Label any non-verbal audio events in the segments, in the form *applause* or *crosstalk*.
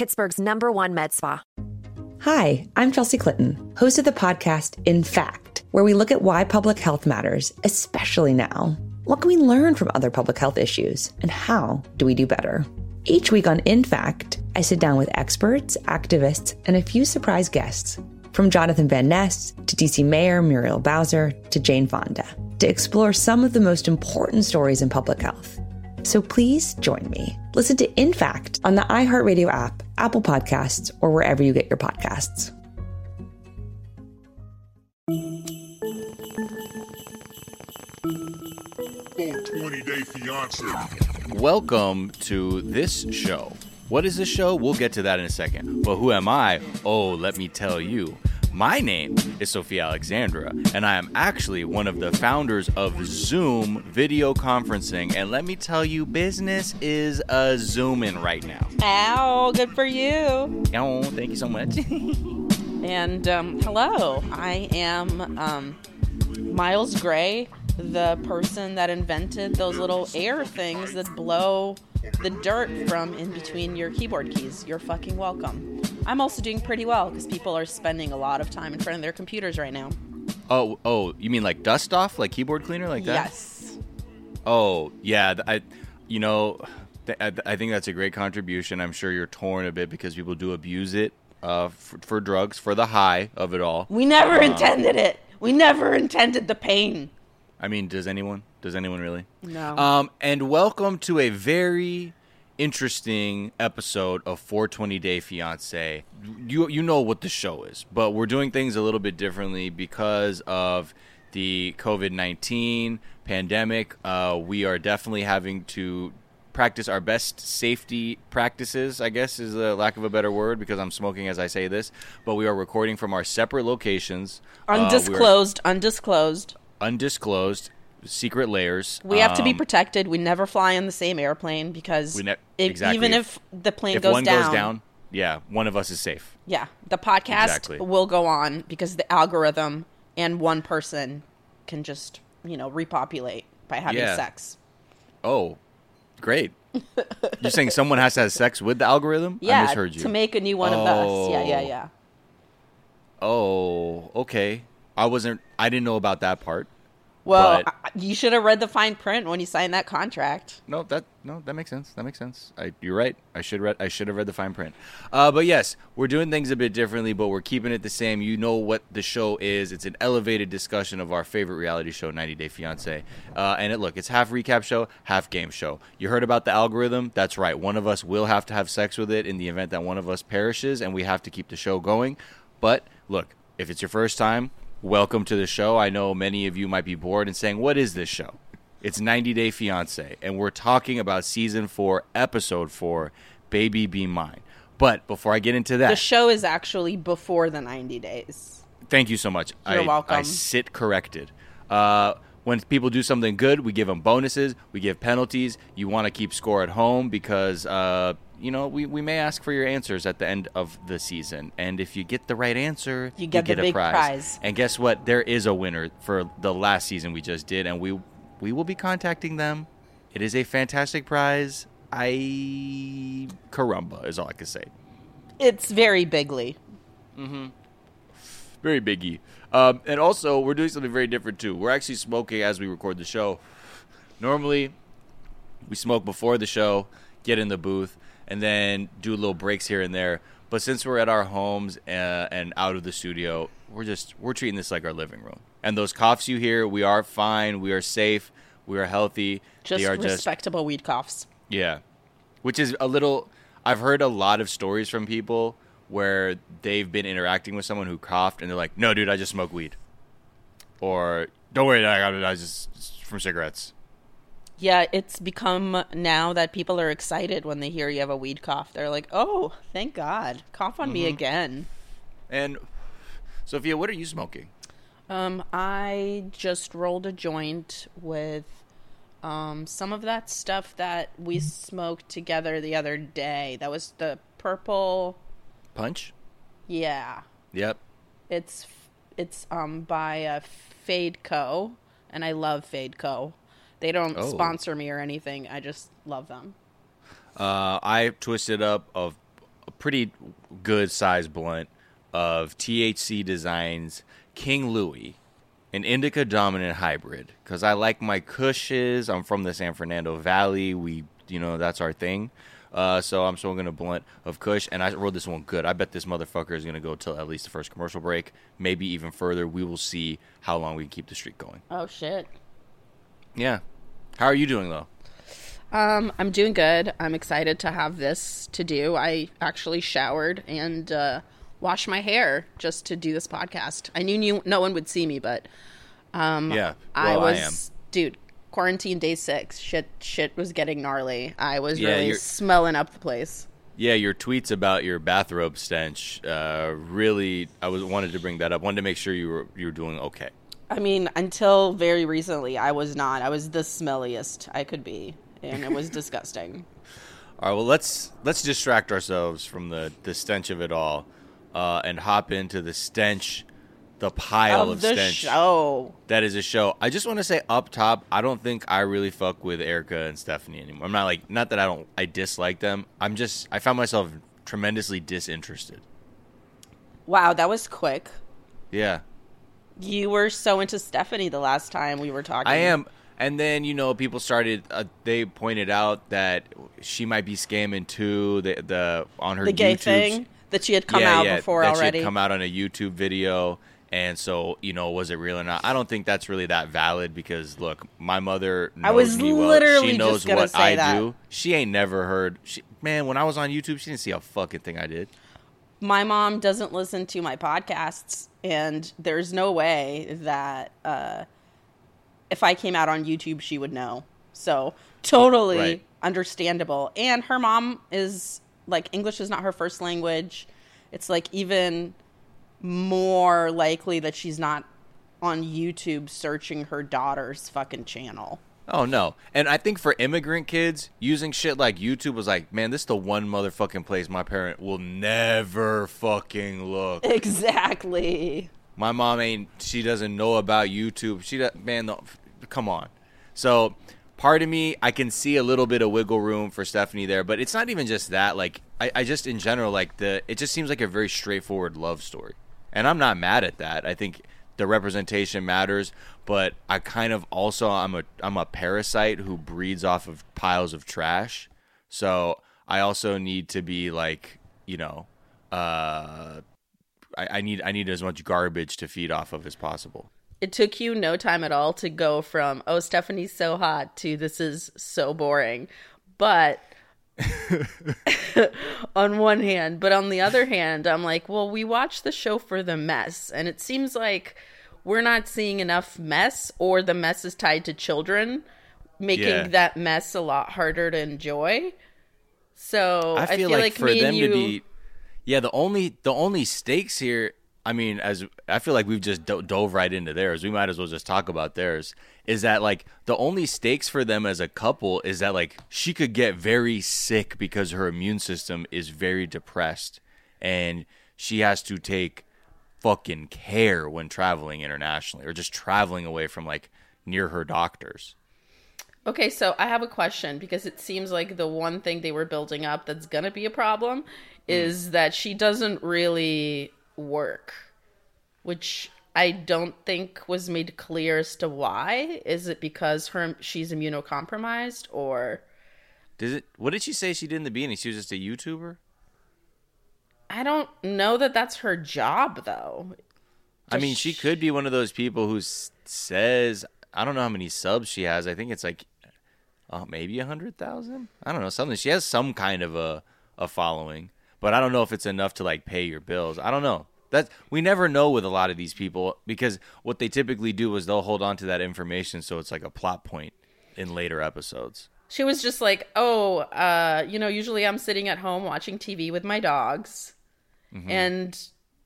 Pittsburgh's number one med spa. Hi, I'm Chelsea Clinton, host of the podcast In Fact, where we look at why public health matters, especially now. What can we learn from other public health issues, and how do we do better? Each week on In Fact, I sit down with experts, activists, and a few surprise guests, from Jonathan Van Ness to DC Mayor Muriel Bowser to Jane Fonda, to explore some of the most important stories in public health so please join me. Listen to In Fact on the iHeartRadio app, Apple Podcasts, or wherever you get your podcasts. Welcome to this show. What is this show? We'll get to that in a second. But who am I? Oh, let me tell you. My name is Sophia Alexandra, and I am actually one of the founders of Zoom video conferencing. And let me tell you, business is a zooming right now. Ow, good for you. Oh, thank you so much. *laughs* and um, hello, I am um, Miles Gray, the person that invented those little air things that blow the dirt from in between your keyboard keys. You're fucking welcome. I'm also doing pretty well because people are spending a lot of time in front of their computers right now. Oh, oh, you mean like dust off, like keyboard cleaner, like that? Yes. Oh, yeah. I, you know, I think that's a great contribution. I'm sure you're torn a bit because people do abuse it uh, for, for drugs, for the high of it all. We never um, intended it. We never intended the pain. I mean, does anyone? Does anyone really? No. Um, and welcome to a very interesting episode of 420 Day Fiance. You you know what the show is, but we're doing things a little bit differently because of the COVID 19 pandemic. Uh, we are definitely having to practice our best safety practices, I guess is a lack of a better word because I'm smoking as I say this, but we are recording from our separate locations. Undisclosed, uh, undisclosed undisclosed secret layers. We have um, to be um, protected. We never fly in the same airplane because ne- if, exactly. even if, if, the plane if goes one down, goes down, yeah, one of us is safe. Yeah, the podcast exactly. will go on because the algorithm and one person can just you know repopulate by having yeah. sex. Oh, great! You're saying someone has to have sex with the algorithm? Yeah, I misheard you. to make a new one oh. of us. Yeah, yeah, yeah. Oh, okay. I wasn't. I didn't know about that part. Well, but, you should have read the fine print when you signed that contract. No, that no, that makes sense. That makes sense. I, you're right. I should read. I should have read the fine print. Uh, but yes, we're doing things a bit differently, but we're keeping it the same. You know what the show is? It's an elevated discussion of our favorite reality show, 90 Day Fiance. Uh, and it look, it's half recap show, half game show. You heard about the algorithm? That's right. One of us will have to have sex with it in the event that one of us perishes, and we have to keep the show going. But look, if it's your first time, welcome to the show. I know many of you might be bored and saying, What is this show? It's 90 Day Fiance, and we're talking about season four, episode four, Baby Be Mine. But before I get into that, the show is actually before the 90 days. Thank you so much. You're I, welcome. I sit corrected. Uh, when people do something good, we give them bonuses, we give penalties. You want to keep score at home because uh, you know, we, we may ask for your answers at the end of the season. And if you get the right answer, you get, you get a prize. prize. And guess what? There is a winner for the last season we just did, and we we will be contacting them. It is a fantastic prize. I caramba is all I can say. It's very bigly. Mm-hmm. Very biggy. Um, and also, we're doing something very different too. We're actually smoking as we record the show. Normally, we smoke before the show, get in the booth, and then do little breaks here and there. But since we're at our homes uh, and out of the studio, we're just we're treating this like our living room. And those coughs you hear, we are fine, we are safe, we are healthy. Just they are respectable just, weed coughs. Yeah, which is a little. I've heard a lot of stories from people where they've been interacting with someone who coughed, and they're like, "No, dude, I just smoke weed," or "Don't worry, I got it. I just from cigarettes." Yeah, it's become now that people are excited when they hear you have a weed cough. They're like, "Oh, thank God, cough on me again." And Sophia, what are you smoking? Um, I just rolled a joint with um some of that stuff that we smoked together the other day. That was the purple. Punch. Yeah, Yep. it's it's um by uh, Fade Co. and I love Fade Co. They don't Oh. sponsor me or anything. I just love them. Uh, I twisted up of a pretty good size blunt of THC Designs King Louis, an indica dominant hybrid. Because I like my cushes. I'm from the San Fernando Valley. We, you know, that's our thing. Uh, so I'm smoking a blunt of Kush, and I rolled this one good. I bet this motherfucker is gonna go till at least the first commercial break, maybe even further. We will see how long we can keep the streak going. Oh shit. Yeah. How are you doing though? Um, I'm doing good. I'm excited to have this to do. I actually showered and uh, washed my hair just to do this podcast. I knew you, no one would see me, but um, Yeah. I well, I was, dude. Quarantine day six. Shit, shit was getting gnarly. I was Yeah, really you're- smelling up the place. Yeah, your tweets about your bathrobe stench uh, really. I was wanted to bring that up. Wanted to make sure you were you were doing okay. I mean, until very recently, I was not. I was the smelliest I could be, and it was *laughs* disgusting. All right, well let's let's distract ourselves from the the stench of it all, uh, and hop into the stench, the pile of, of the stench show. that is a show. I just want to say up top, I don't think I really fuck with Erica and Stephanie anymore. I'm not like not that I don't I dislike them. I'm just I found myself tremendously disinterested. Wow, that was quick. Yeah. You were so into Stephanie the last time we were talking. I am. And then you know people started. Uh, they pointed out that she might be scamming too. The the on her the gay YouTubes. thing that she had come yeah, out yeah, before that She already. had come out on a YouTube video, and so you know was it real or not? I don't think that's really that valid because look, my mother knows I was me well. literally She knows what I that. do. She ain't never heard. She, man, when I was on YouTube, she didn't see a fucking thing I did. My mom doesn't listen to my podcasts, and there's no way that uh, if I came out on YouTube, she would know. So totally Right. understandable. And her mom is like English is not her first language. It's like even more likely that she's not on YouTube searching her daughter's fucking channel. Oh no. And I think for immigrant kids, using shit like YouTube was like, man, this is the one motherfucking place my parent will never fucking look. Exactly. My mom ain't. She doesn't know about YouTube. She does, man. No, come on. So part of me, I can see a little bit of wiggle room for Stephanie there, but it's not even just that. Like I, I just in general like the. It just seems like a very straightforward love story, and I'm not mad at that. I think the representation matters, but I kind of also I'm a I'm a parasite who breeds off of piles of trash. So I also need to be like you know. uh I, I need I need as much garbage to feed off of as possible. It took you no time at all to go from "Oh, Stephanie's so hot" to "This is so boring," but *laughs* on one hand, but on the other hand, I'm like, well, we watch the show for the mess, and it seems like we're not seeing enough mess, or the mess is tied to children, making Yeah. that mess a lot harder to enjoy. So I feel, like, for me them you, to be, yeah, the only the only stakes here. I mean, as I feel like we've just do- dove right into theirs. We might as well just talk about theirs. Is that like the only stakes for them as a couple is that like she could get very sick because her immune system is very depressed, and she has to take fucking care when traveling internationally or just traveling away from like near her doctors. Okay, so I have a question because it seems like the one thing they were building up that's going to be a problem hmm. is that she doesn't really work, which I don't think was made clear as to why. Is it because her she's immunocompromised or Did it? What did she say she did in the beginning? She was just a YouTuber. I don't know that that's her job though. I mean, she could be one of those people who says, I don't know how many subs she has. I think it's like, uh, maybe a hundred thousand. I don't know something. She has some kind of a a following, but I don't know if it's enough to like pay your bills. I don't know. That we never know with a lot of these people because what they typically do is they'll hold on to that information so it's like a plot point in later episodes. She was just like, "Oh, uh, you know, usually I'm sitting at home watching TV with my dogs." And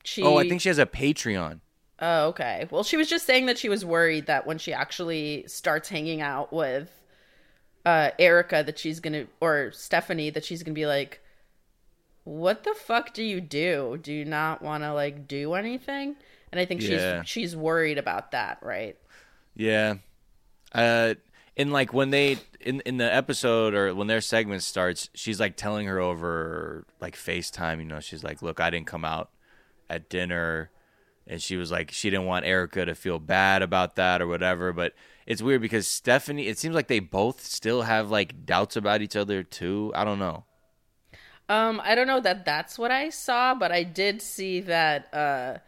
she Oh, I think she has a Patreon. Oh, okay. Well, she was just saying that she was worried that when she actually starts hanging out with uh Erica that she's going to or Stephanie that she's going to be like what the fuck do you do? Do you not want to like do anything? And I think Yeah. she's she's worried about that, right? Yeah. Uh and like when they in in the episode or when their segment starts, she's like telling her over like FaceTime, you know, she's like, "Look, I didn't come out at dinner." And she was like she didn't want Erica to feel bad about that or whatever, but it's weird because Stephanie, it seems like they both still have like doubts about each other too. I don't know. Um, I don't know that that's what I saw, but I did see that uh,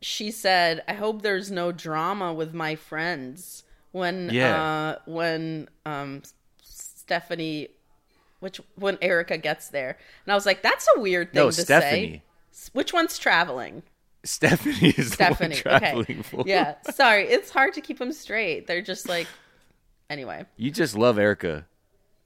she said, "I hope there's no drama with my friends." When Yeah. uh, when um, Stephanie, which when Erica gets there, and I was like, "That's a weird thing No, to Stephanie. say." Which one's traveling? Stephanie is Stephanie. traveling okay. for. Yeah. Sorry, it's hard to keep them straight. They're just like. Anyway. You just love Erica.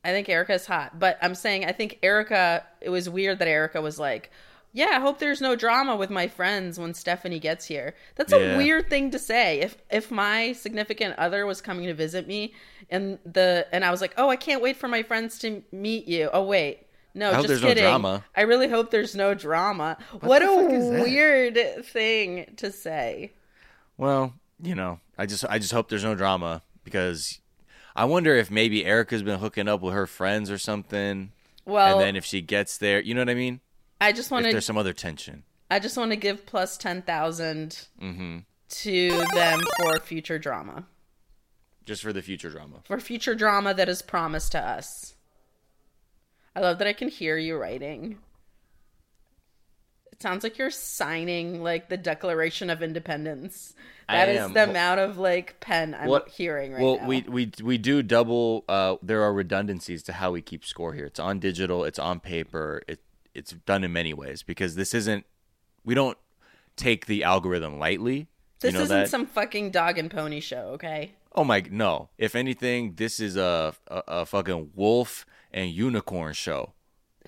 I think Erica's hot, but I'm saying I think Erica. It was weird that Erica was like, "Yeah, I hope there's no drama with my friends when Stephanie gets here." That's a Yeah. weird thing to say. If if my significant other was coming to visit me, and the and I was like, "Oh, I can't wait for my friends to meet you." Oh wait, no, I just no kidding. drama. I really hope there's no drama. What, the a fuck is that? weird thing to say. Well, you know, I just I just hope there's no drama because I wonder if maybe Erica's been hooking up with her friends or something, Well, and then if she gets there, you know what I mean? I just want to there's some other tension. I just want to give plus 10,000 Mm-hmm. to them for future drama. Just for the future drama. For future drama that is promised to us. I love that I can hear you writing. It sounds like you're signing like the Declaration of Independence. That is the amount of like pen I'm What- hearing right well, now. Well, we we we do double. Uh, there are redundancies to how we keep score here. It's on digital. It's on paper. It it's done in many ways because this isn't. We don't take the algorithm lightly. this you know isn't that? some fucking dog and pony show, okay? Oh my no! If anything, this is a a, a fucking wolf and unicorn show.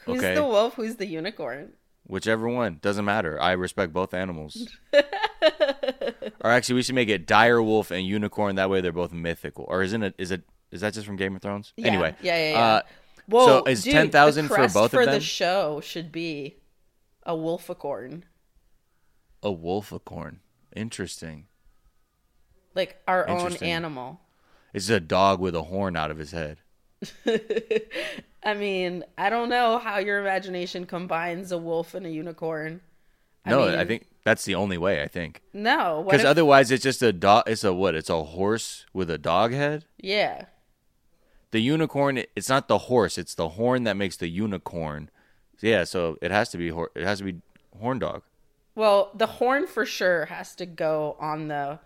Who's Okay. the wolf? Who's the unicorn? Whichever one doesn't matter. I respect both animals. *laughs* or actually, we should make it dire wolf and unicorn. That way, they're both mythical. Or isn't it? Is it? Is that just from Game of Thrones? Yeah, Anyway, yeah, yeah, yeah. Uh, Whoa, so is dude, ten thousand for both for of them? For the show should be a wolficorn. a wolficorn. Interesting. Like our own animal. It's a dog with a horn out of his head. *laughs* I mean, I don't know how your imagination combines a wolf and a unicorn. No, mean- I think that's the only way. I think No, because if- otherwise, it's just a dog. It's a what? It's a horse with a dog head. yeah, the unicorn it's not the horse it's the horn that makes the unicorn yeah so it has to be hor- it has to be horn dog well, the horn for sure has to go on the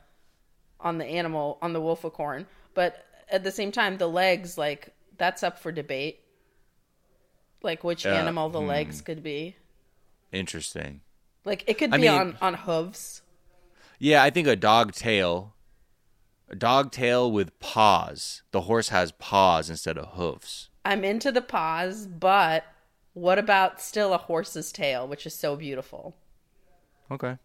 on the animal on the wolficorn. but at the same time, the legs like that's up for debate. Like which Uh, animal the hmm. legs could be. interesting Like it could I be mean- on on hooves. yeah i think a dog tail a dog tail with paws. The horse has paws instead of hoofs. I'm into the paws, but what about still a horse's tail, which is so beautiful, okay.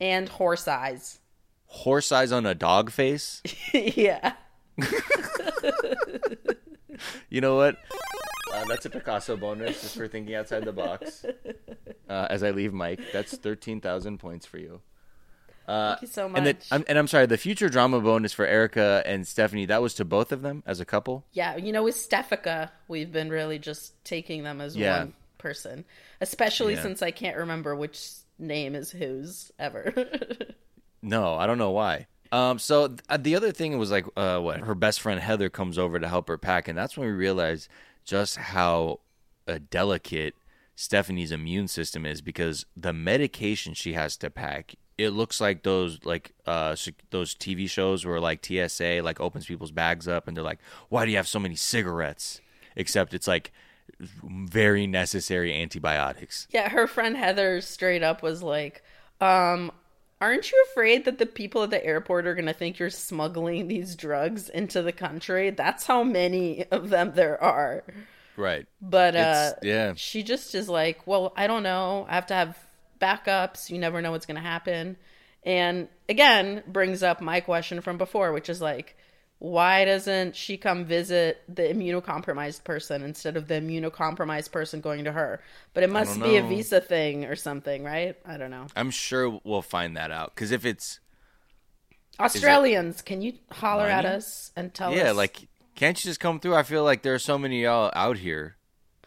And horse eyes? horse eyes on a dog face? *laughs* Yeah. *laughs* you know what? Uh, that's a picasso bonus just for thinking outside the box. Uh, as i leave mike that's 13000 points for you Thank you so much. and then I'm, and I'm sorry the future drama bonus for erica and stephanie that was to both of them as a couple yeah, you know, with Stefica, we've been really just taking them as Yeah. one person, especially Yeah. since I can't remember which name is whose ever. *laughs* No, I don't know why. Um, so th- uh, the other thing was like, uh, what her best friend Heather comes over to help her pack, and that's when we realized just how uh, delicate Stephanie's immune system is because the medication she has to pack. It looks like those like uh those TV shows where like TSA like opens people's bags up and they're like, "Why do you have so many cigarettes?" Except it's like very necessary antibiotics. yeah, her friend Heather straight up was like, um, Aren't you afraid that the people at the airport are going to think you're smuggling these drugs into the country? That's how many of them there are. Right. But uh, It's- yeah. she just is like, well, I don't know. I have to have backups. You never know what's going to happen. And again, brings up my question from before, which is like, why doesn't she come visit the immunocompromised person instead of the immunocompromised person going to her? But it must be a visa thing or something, right? I don't know. I'm sure we'll find that out because if it's Australians, can you holler at us and tell yeah, us? like can't you just come through? I feel like there are so many y'all out here.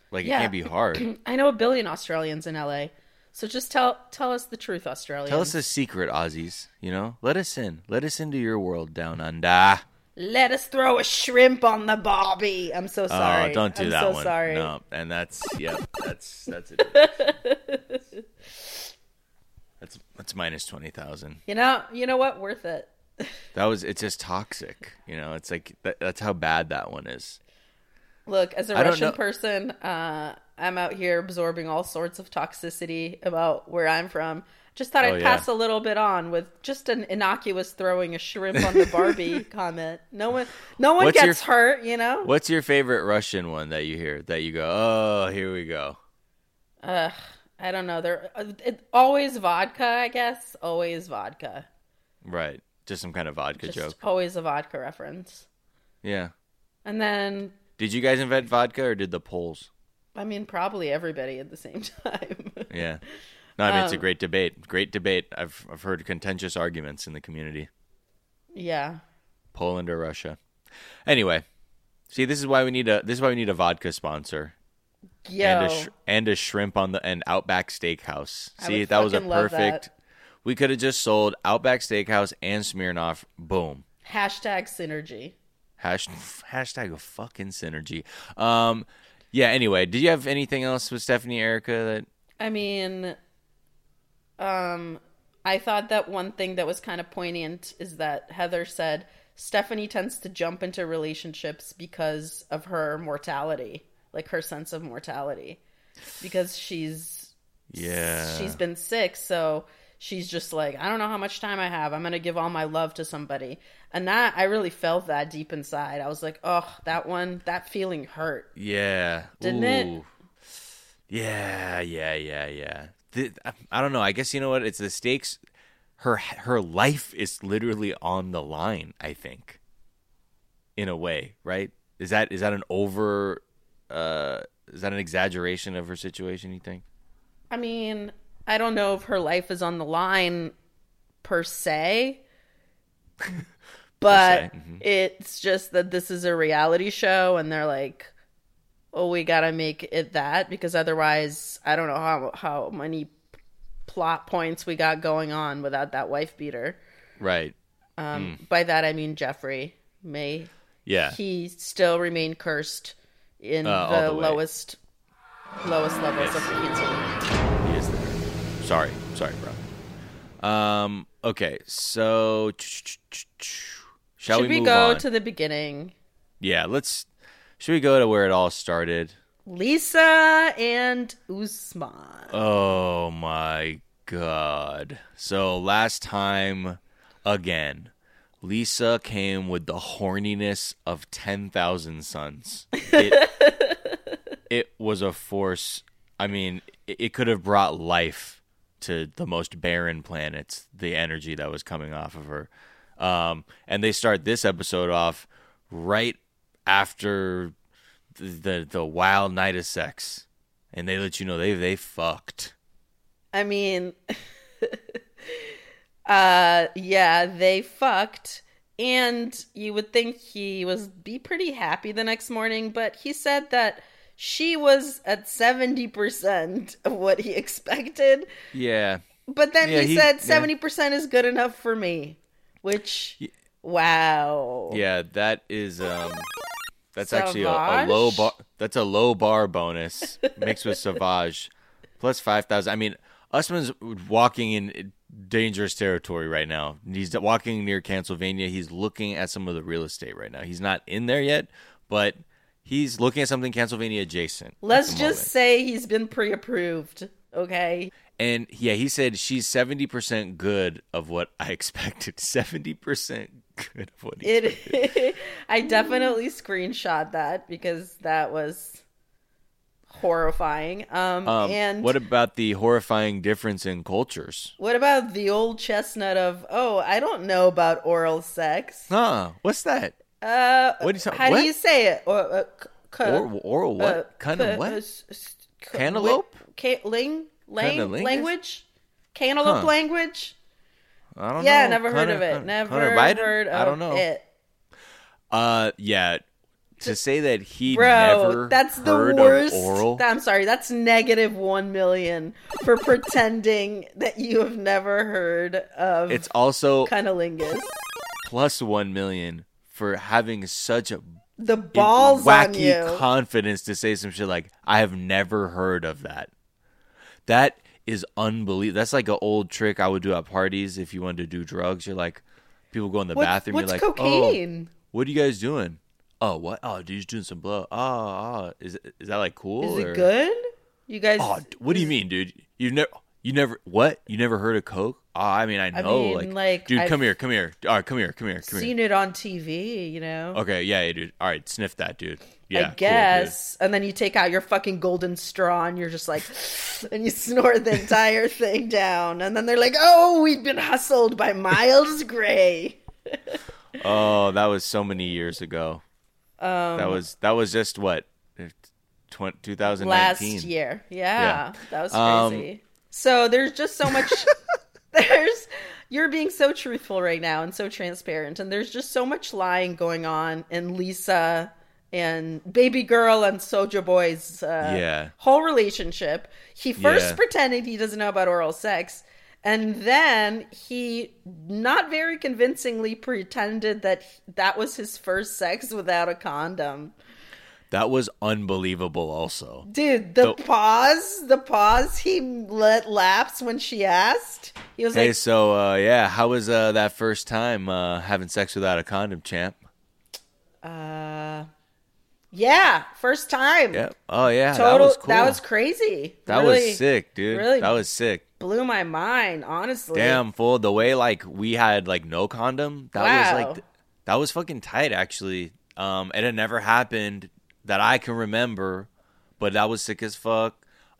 Like Yeah. it can't be hard. *clears throat* I know a billion Australians in LA. So just tell tell us the truth, Australians. Tell us a secret, Aussies. You know, let us in. Let us into your world down under. Let us throw a shrimp on the barbie. I'm so oh, sorry. Oh, don't do I'm that so one. sorry. No, and that's yeah, That's that's it. *laughs* that's that's minus twenty thousand. You know, you know what? Worth it. That was it's just toxic. You know, it's like that, that's how bad that one is. Look, as a I Russian person, uh, I'm out here absorbing all sorts of toxicity about where I'm from. Just thought Oh, I'd yeah. pass a little bit on with just an innocuous throwing a shrimp on the Barbie *laughs* comment. No one, no one What's your- gets hurt. You know. What's your favorite Russian one that you hear that you go, oh, here we go. Ugh, I don't know. They're uh, it, always vodka. I guess always vodka. Right, just some kind of vodka Just joke. always a vodka reference. Yeah. And then Did you guys invent vodka or did the Poles? I mean, probably everybody at the same *laughs* time. Yeah. No, I mean it's a Um, great debate. Great debate. I've I've heard contentious arguments in the community. yeah. Poland or Russia. Anyway, see, this is why we need a this is why we need a vodka sponsor Yo. and a sh- and a shrimp on the and Outback Steakhouse. See, that was a perfect. We could have just sold Outback Steakhouse and Smirnoff. Boom. Hashtag synergy. Hash, *laughs* hashtag a fucking synergy. Um, yeah. Anyway, did you have anything else with Stephanie Erica that? I mean, um, I thought that one thing that was kind of poignant is that Heather said Stephanie tends to jump into relationships because of her mortality, like her sense of mortality, because she's Yeah. she's been sick, so she's just like, I don't know how much time I have. I'm gonna give all my love to somebody, and that I really felt that deep inside. I was like, oh, that one, that feeling hurt. Yeah. Didn't it? Yeah, yeah, yeah, yeah. The, I- I don't know. I guess you know what? It's the stakes. Her her life is literally on the line. I think, in a way, right? Is that is that an over? Uh, is that an exaggeration of her situation? You think? I mean, I don't know if her life is on the line per se, *laughs* but mhm. it's just that this is a reality show and they're like, oh, we got to make it that because otherwise, I don't know how, how many plot points we got going on without that wife beater. Right. Um, By that, I mean Jeffrey. May. Yeah. he still remain cursed in Uh, the, the lowest lowest levels of Yes. cancer. He is there. Sorry, sorry, bro. Um. Okay. So, shall Should we, we, go on? to the beginning? Yeah. Let's. Should we go to where it all started? Lisa and Usman. Oh my god. So last time again, Lisa came with the horniness of 10,000 suns. It, *laughs* it was a force. I mean, it, it could have brought life to the most barren planets, the energy that was coming off of her. Um, and they start this episode off right after the, the the wild night of sex, and they let you know they they fucked. I mean, *laughs* uh, yeah, they fucked, and you would think he was be pretty happy the next morning, but he said that she was at seventy percent of what he *laughs* expected. Yeah, But then Yeah, he, he- said yeah. seventy percent is good enough for me, which wow, yeah, that is um, that's actually a, a low bar. That's a low bar bonus *laughs* mixed with Savage, plus five thousand. I mean, Usman's walking in dangerous territory right now. He's walking near Pennsylvania. He's looking at some of the real estate right now. He's not in there yet, but he's looking at something Pennsylvania adjacent. Let's just moment. say he's been pre-approved. Okay, And yeah, he said she's seventy percent good of what I *laughs* expected. Seventy percent good of what he expected. It. *laughs* I definitely screenshot that because that was horrifying. Um, Um, and what about the horrifying difference in cultures? what about the old chestnut of oh I don't know about oral sex. Huh? What's that? Uh, What you how what? do you say it? Or, uh, c- Oral, oral what? uh, kind of what? uh, s- s- c- Cantaloupe? ling, lang, Cunnilingus? language? Cantaloupe Huh. language? I don't Yeah, know. Yeah, never heard Kinda- it. kinda- Never kinda right? heard of I don't know. it. Uh, yeah. To say that he Bro, never that's the heard worst. of oral. I'm sorry, that's negative one million for pretending that you have never heard of It's also cunnilingus. plus one million for having such a The balls on wacky confidence to say some shit like I have never heard of that. That is unbelievable. That's like an old trick I would do at parties if you wanted to do drugs. You're like, people go in the What- bathroom. what's you're like, oh, cocaine? oh, what are you guys doing? Oh, what? Oh, dude, doing some blow. Oh, oh, is is that like cool? Is or- it good? You guys? Oh, what do you mean, dude? You've never, you never, what? You never heard of coke? Oh, I mean, I know, mean, like, like, dude, I've come here, come here. All right, come here, come here, come here. seen it on TV, you know. Okay, yeah, yeah, dude. All right, sniff that, dude. Yeah, cool, I guess. and then you take out your fucking golden straw and you're just like, *laughs* and you snort the entire *laughs* thing down. And then they're like, oh, we've been hustled by Miles Gray. *laughs* Oh, that was so many years ago. Um, that was that was just what, tw- 2019. last year. Yeah, Yeah. that was Um, crazy. So there's just so much. *laughs* there's you're being so truthful right now and so transparent, and there's just so much lying going on in Lisa and Baby Girl and Soja Boy's uh, Yeah. whole relationship. He first Yeah. pretended he doesn't know about oral sex. And then he, not very convincingly, pretended that that was his first sex without a condom. That was unbelievable. Also, Dude, the The- pause, the pause he let lapse when she asked. He was hey, like, so uh, yeah, how was uh, that first time uh, having sex without a condom, champ? uh, yeah, first time. Yeah. Oh yeah, Total, that was cool. that was crazy. That Really was sick, dude. really- that was sick. Blew my mind, honestly. Damn, fool. The way like we had like no condom, that Wow. was like that was fucking tight actually. Um, it had never happened that I can remember, but that was sick as fuck.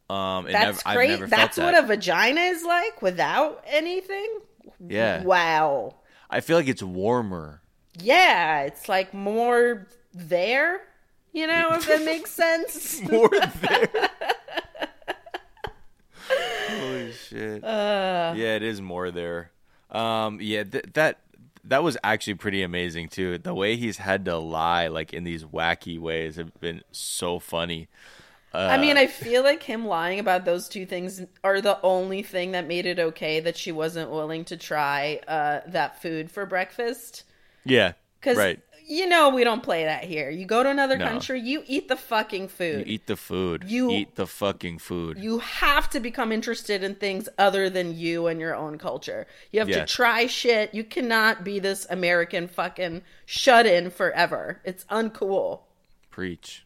Um, That's never, great. I've never felt That's that. what a vagina is like without anything. yeah. Wow. I feel like it's warmer. Yeah, it's like more there. You know, if that makes *laughs* sense. More there. *laughs* Holy shit. Uh. yeah, it is more there. Um, yeah, th- that that was actually pretty amazing too. The way he's had to lie like in these wacky ways have been so funny. I mean, I feel like him lying about those two things are the only thing that made it okay that she wasn't willing to try uh, that food for breakfast. Yeah, Because right. You know we don't play that here. You go to another No. country, you eat the fucking food. You eat the food. You- eat the fucking food. You have to become interested in things other than you and your own culture. You have to try shit. You cannot be this American fucking shut in forever. It's uncool. Preach,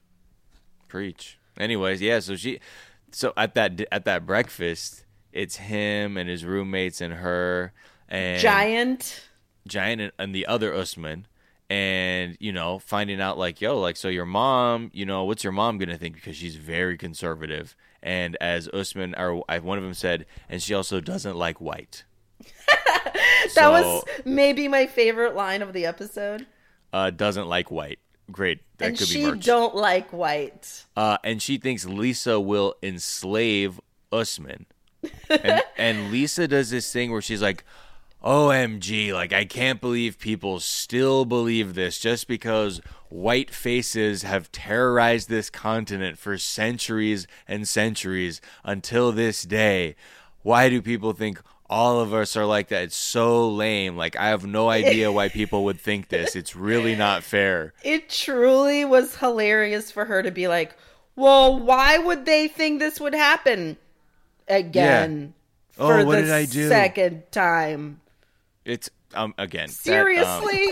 preach. Anyways, yeah. So she, so at that at that breakfast, it's him and his roommates and her and Giant. Giant and, and the other Usman, and you know finding out like yo like so your mom you know what's your mom gonna think because she's very conservative and as Usman or I- one of them said and she also doesn't like white. *laughs* That was maybe my favorite line of the episode. uh, doesn't like white. Great, that and could she be merch. don't like white. uh, and she thinks Lisa will enslave Usman. and, *laughs* and Lisa does this thing where she's like, OMG, like, I can't believe people still believe this just because white faces have terrorized this continent for centuries and centuries until this day. Why do people think all of us are like that? It's so lame. Like, I have no idea why *laughs* people would think this. It's really not fair. It truly was hilarious for her to be like, "Well, why would they think this would happen again Oh, for what the did I do?" second time?" It's um again that, um, Seriously,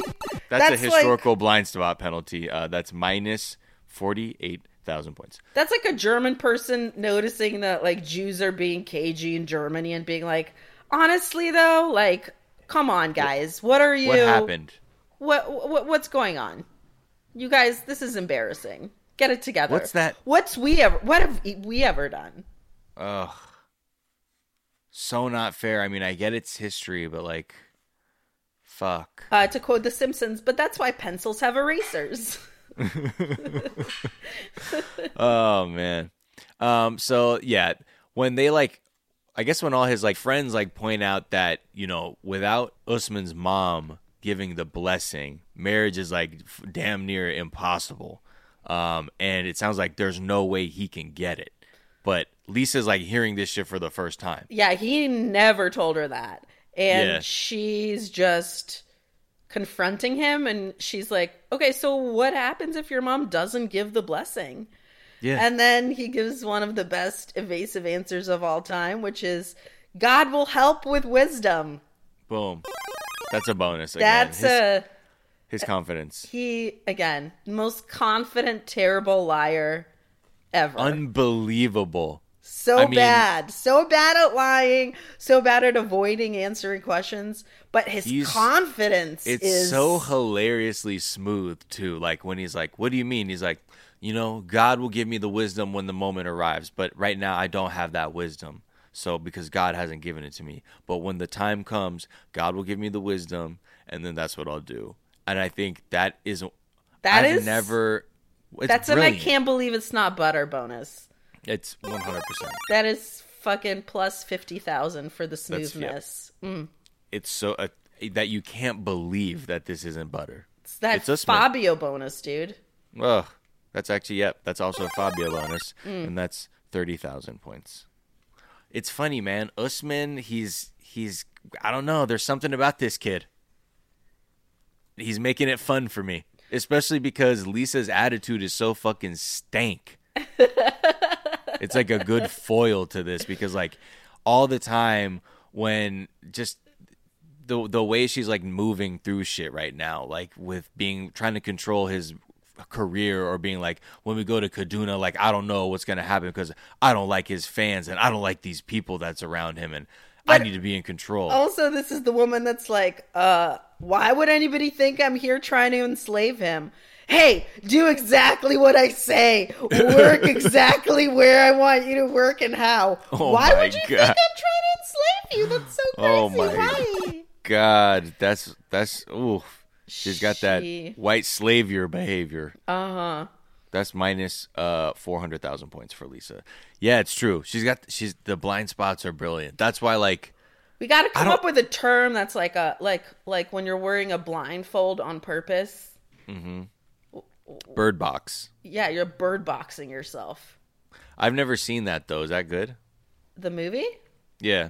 that's, That's a like- historical blind spot penalty. Uh, that's minus forty eight thousand points. That's like a German person noticing that like Jews are being cagey in Germany and being like, honestly though, like, come on, guys, what are you? What happened? What, what what's going on? You guys, this is embarrassing. Get it together. What's that- What's we ever? What have we ever done? Ugh. So not fair. I mean, I get it's history, but like, fuck. Uh, to quote The Simpsons, but that's why pencils have erasers. *laughs* *laughs* Oh man. Um. So yeah, when they like, I guess when all his like friends like point out that you know without Usman's mom giving the blessing, marriage is like f- damn near impossible. Um. And it sounds like there's no way he can get it. But Lisa's like hearing this shit for the first time. yeah, he never told her that, and Yeah. she's just confronting him, and she's like, "Okay, so what happens if your mom doesn't give the blessing?" Yeah. And then he gives one of the best evasive answers of all time, which is God will help with wisdom. Boom. That's a bonus. Again. That's his, a his confidence. he again, most confident terrible liar ever. Unbelievable. So I mean- bad. So bad at lying, so bad at avoiding answering questions, but his confidence It's is so hilariously smooth too. Like when he's like, "What do you mean?" He's like, "You know, God will give me the wisdom when the moment arrives, but right now I don't have that wisdom. So because God hasn't given it to me, but when the time comes, God will give me the wisdom, and then that's what I'll do." And I think that is That I've is- never. That's an I can't believe it's not butter bonus. It's one hundred percent. That is fucking plus 50,000 for the smoothness. Mm. It's so uh, that you can't believe that this isn't butter. It's that It's Usman. Fabio bonus, dude. Ugh, that's actually yep. That's also a Fabio bonus, and that's thirty thousand points. It's funny, man. Usman, he's he's I don't know. There's something about this kid. He's making it fun for me, especially because Lisa's attitude is so fucking stank. *laughs* it's like a good foil to this because like all the time when just the the way she's like moving through shit right now, like with being trying to control his career or being like when we go to Kaduna, like I don't know what's gonna happen because I don't like his fans and I don't like these people that's around him and I need to be in control. Also, this is the woman that's like, uh, why would anybody think I'm here trying to enslave him? Hey, do exactly what I say. Work *laughs* exactly where I want you to work and how. Oh why would you God. think I'm trying to enslave you? That's so crazy. Oh my Why? God, that's that's ooh. She's got that She- white slavier behavior. Uh huh. That's minus uh four hundred thousand points for Lisa. Yeah, it's true. She's got she's the blind spots are brilliant. That's why like We got to come up with a term that's like a like like when you're wearing a blindfold on purpose. Bird Box. Yeah, you're bird boxing yourself. I've never seen that though. Is that good? The movie? Yeah.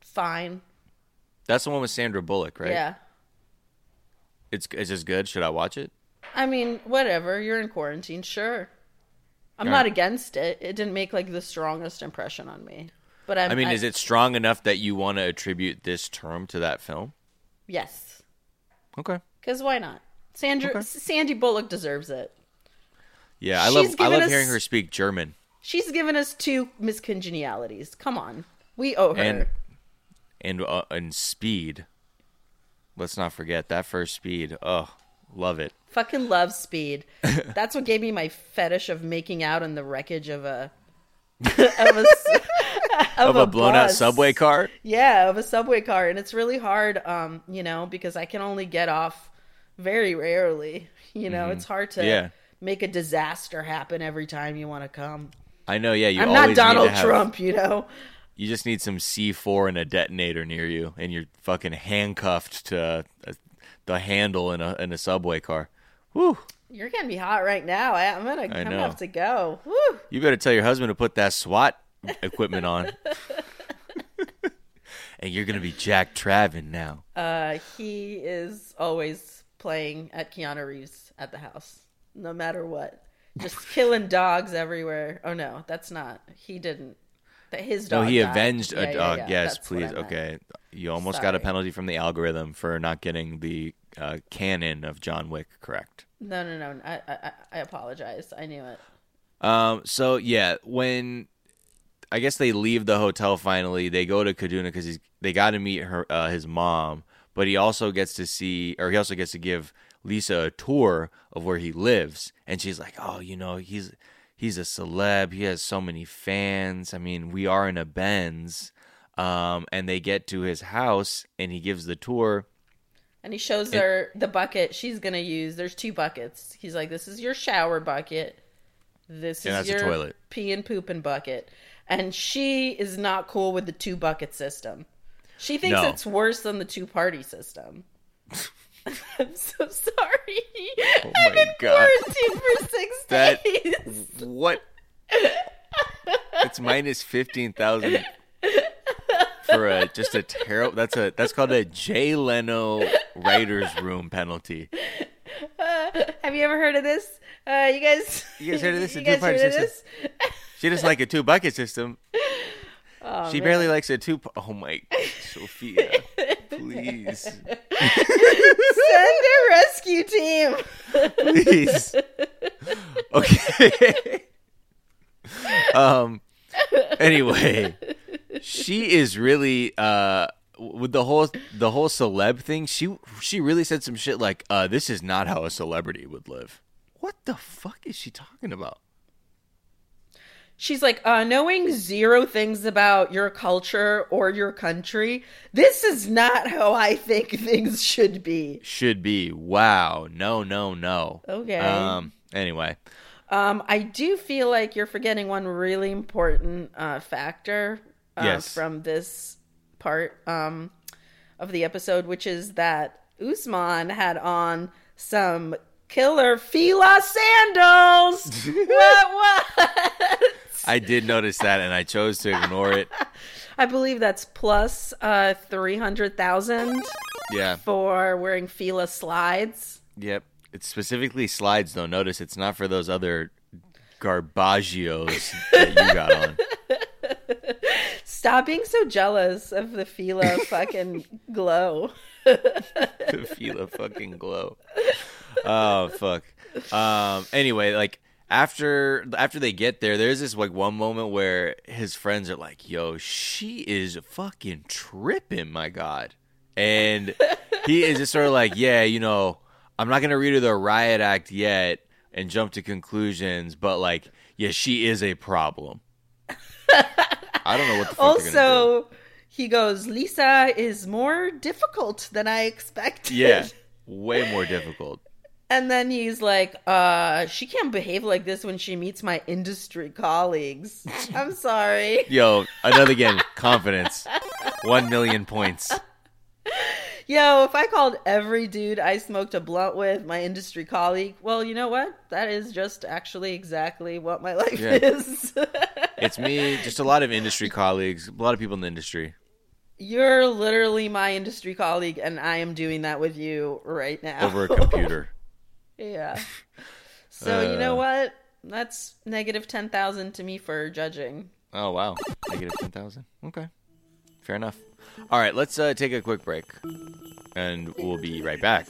Fine. That's the one with Sandra Bullock, right? Yeah. It's it's just good. Should I watch it? I mean, whatever. You're in quarantine, sure. I'm Yeah. not against it. It didn't make like the strongest impression on me. But I'm, I mean, is it strong enough that you want to attribute this term to that film? Yes. Okay. Because why not? Sandra Okay. Sandy Bullock deserves it. Yeah, I She's love I love us- hearing her speak German. She's given us two miscongenialities. Come on, we owe her. And and uh, and speed. Let's not forget that first speed. Oh, love it. Fucking love speed. *laughs* That's what gave me my fetish of making out in the wreckage of a *laughs* of a s- Of, a, blown out subway car. Yeah, of a subway car, and it's really hard, um, you know, because I can only get off very rarely. You know, it's hard to Mm-hmm. Yeah. make a disaster happen every time you want to come. I know. Yeah, you I'm always not need Donald have- Trump, you know. You just need some C4 and a detonator near you, and you're fucking handcuffed to uh, the handle in a in a subway car. Whew. You're gonna be hot right now. I, I'm gonna, I I'm gonna have to go. Woo. You better tell your husband to put that SWAT equipment on. *laughs* and you're gonna be Jack Traven now. Uh, he is always playing at Keanu Reeves at the house, no matter what. Just *laughs* killing dogs everywhere. Oh no, that's not. He didn't. That his dog. No, he died. avenged Yeah, a yeah, dog. yeah, yes, that's please. Okay, you almost got a penalty from the algorithm for not getting the uh, canon of John Wick correct. No, no, no. I, I, I apologize. I knew it. Um, so yeah, when I guess they leave the hotel finally, they go to Kaduna because he's they got to meet her uh, his mom, but he also gets to see or he also gets to give Lisa a tour of where he lives, and she's like, oh, you know, he's he's a celeb, he has so many fans. I mean, we are in a Benz. Um, and they get to his house, and he gives the tour. And he shows her the bucket she's gonna use. There's two buckets. He's like, "This is your shower bucket. This is your toilet." pee and poop and bucket." And she is not cool with the two bucket system. She thinks No. it's worse than the two party system. *laughs* I'm so sorry. Oh I've in God. quarantine for six *laughs* That- days. What? it's minus fifteen thousand for a just a terrible. That's a that's called a Jay Leno writers room penalty. Have you ever heard of this? Uh, you guys, You guys heard of this? *laughs* You A guys two-party heard of system? this? She doesn't like a two bucket system. Oh, she barely likes it too. Oh my, *laughs* Sophia, please, Send a rescue team. please. Okay. *laughs* um. Anyway, she is really uh with the whole the whole celeb thing. She she really said some shit like, "Uh, this is not how a celebrity would live." What the fuck is she talking about? She's like, uh, knowing zero things about your culture or your country, this is not how I think *laughs* things should be. Should be wow. No, no, no. Okay. Um. Anyway. Um, I do feel like you're forgetting one really important uh, factor uh, Yes. from this part um, of the episode, which is that Usman had on some killer Fila sandals. *laughs* what? What? *laughs* I did notice that, and I chose to ignore it. I believe that's plus uh, three hundred thousand Yeah. for wearing Fila slides. Yep. It's specifically slides, though. Notice it's not for those other garbagios that you got on. *laughs* Stop being so jealous of the Fila *laughs* fucking glow. the feel a fucking glow. Oh fuck. Um. Anyway, like after after they get there, there's this like one moment where his friends are like, "Yo, she is fucking tripping, my god," and he is just sort of like, "Yeah, you know, I'm not gonna read her the riot act yet and jump to conclusions, but like, yeah, she is a problem." I don't know what the fuck they're gonna do. also, he goes, Lisa is more difficult than I expected. Yeah, way more difficult. And then he's like, uh, she can't behave like this when she meets my industry colleagues. *laughs* I'm sorry. Yo, another again, confidence. One million points. Yo, if I called every dude I smoked a blunt with my industry colleague, well, you know what? That is just actually exactly what my life Yeah. is. *laughs* It's me, just a lot of industry colleagues, a lot of people in the industry. You're literally my industry colleague, and I am doing that with you right now. over a computer. *laughs* yeah. *laughs* So, you know Uh. what? That's negative 10,000 to me for judging. Oh wow, negative ten thousand. Okay, fair enough. All right, let's uh, take a quick break, and we'll be right back.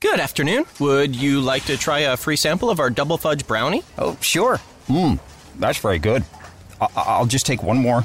Good afternoon. Would you like to try a free sample of our double fudge brownie? Oh, sure. Mmm, that's very good. I- I'll just take one more,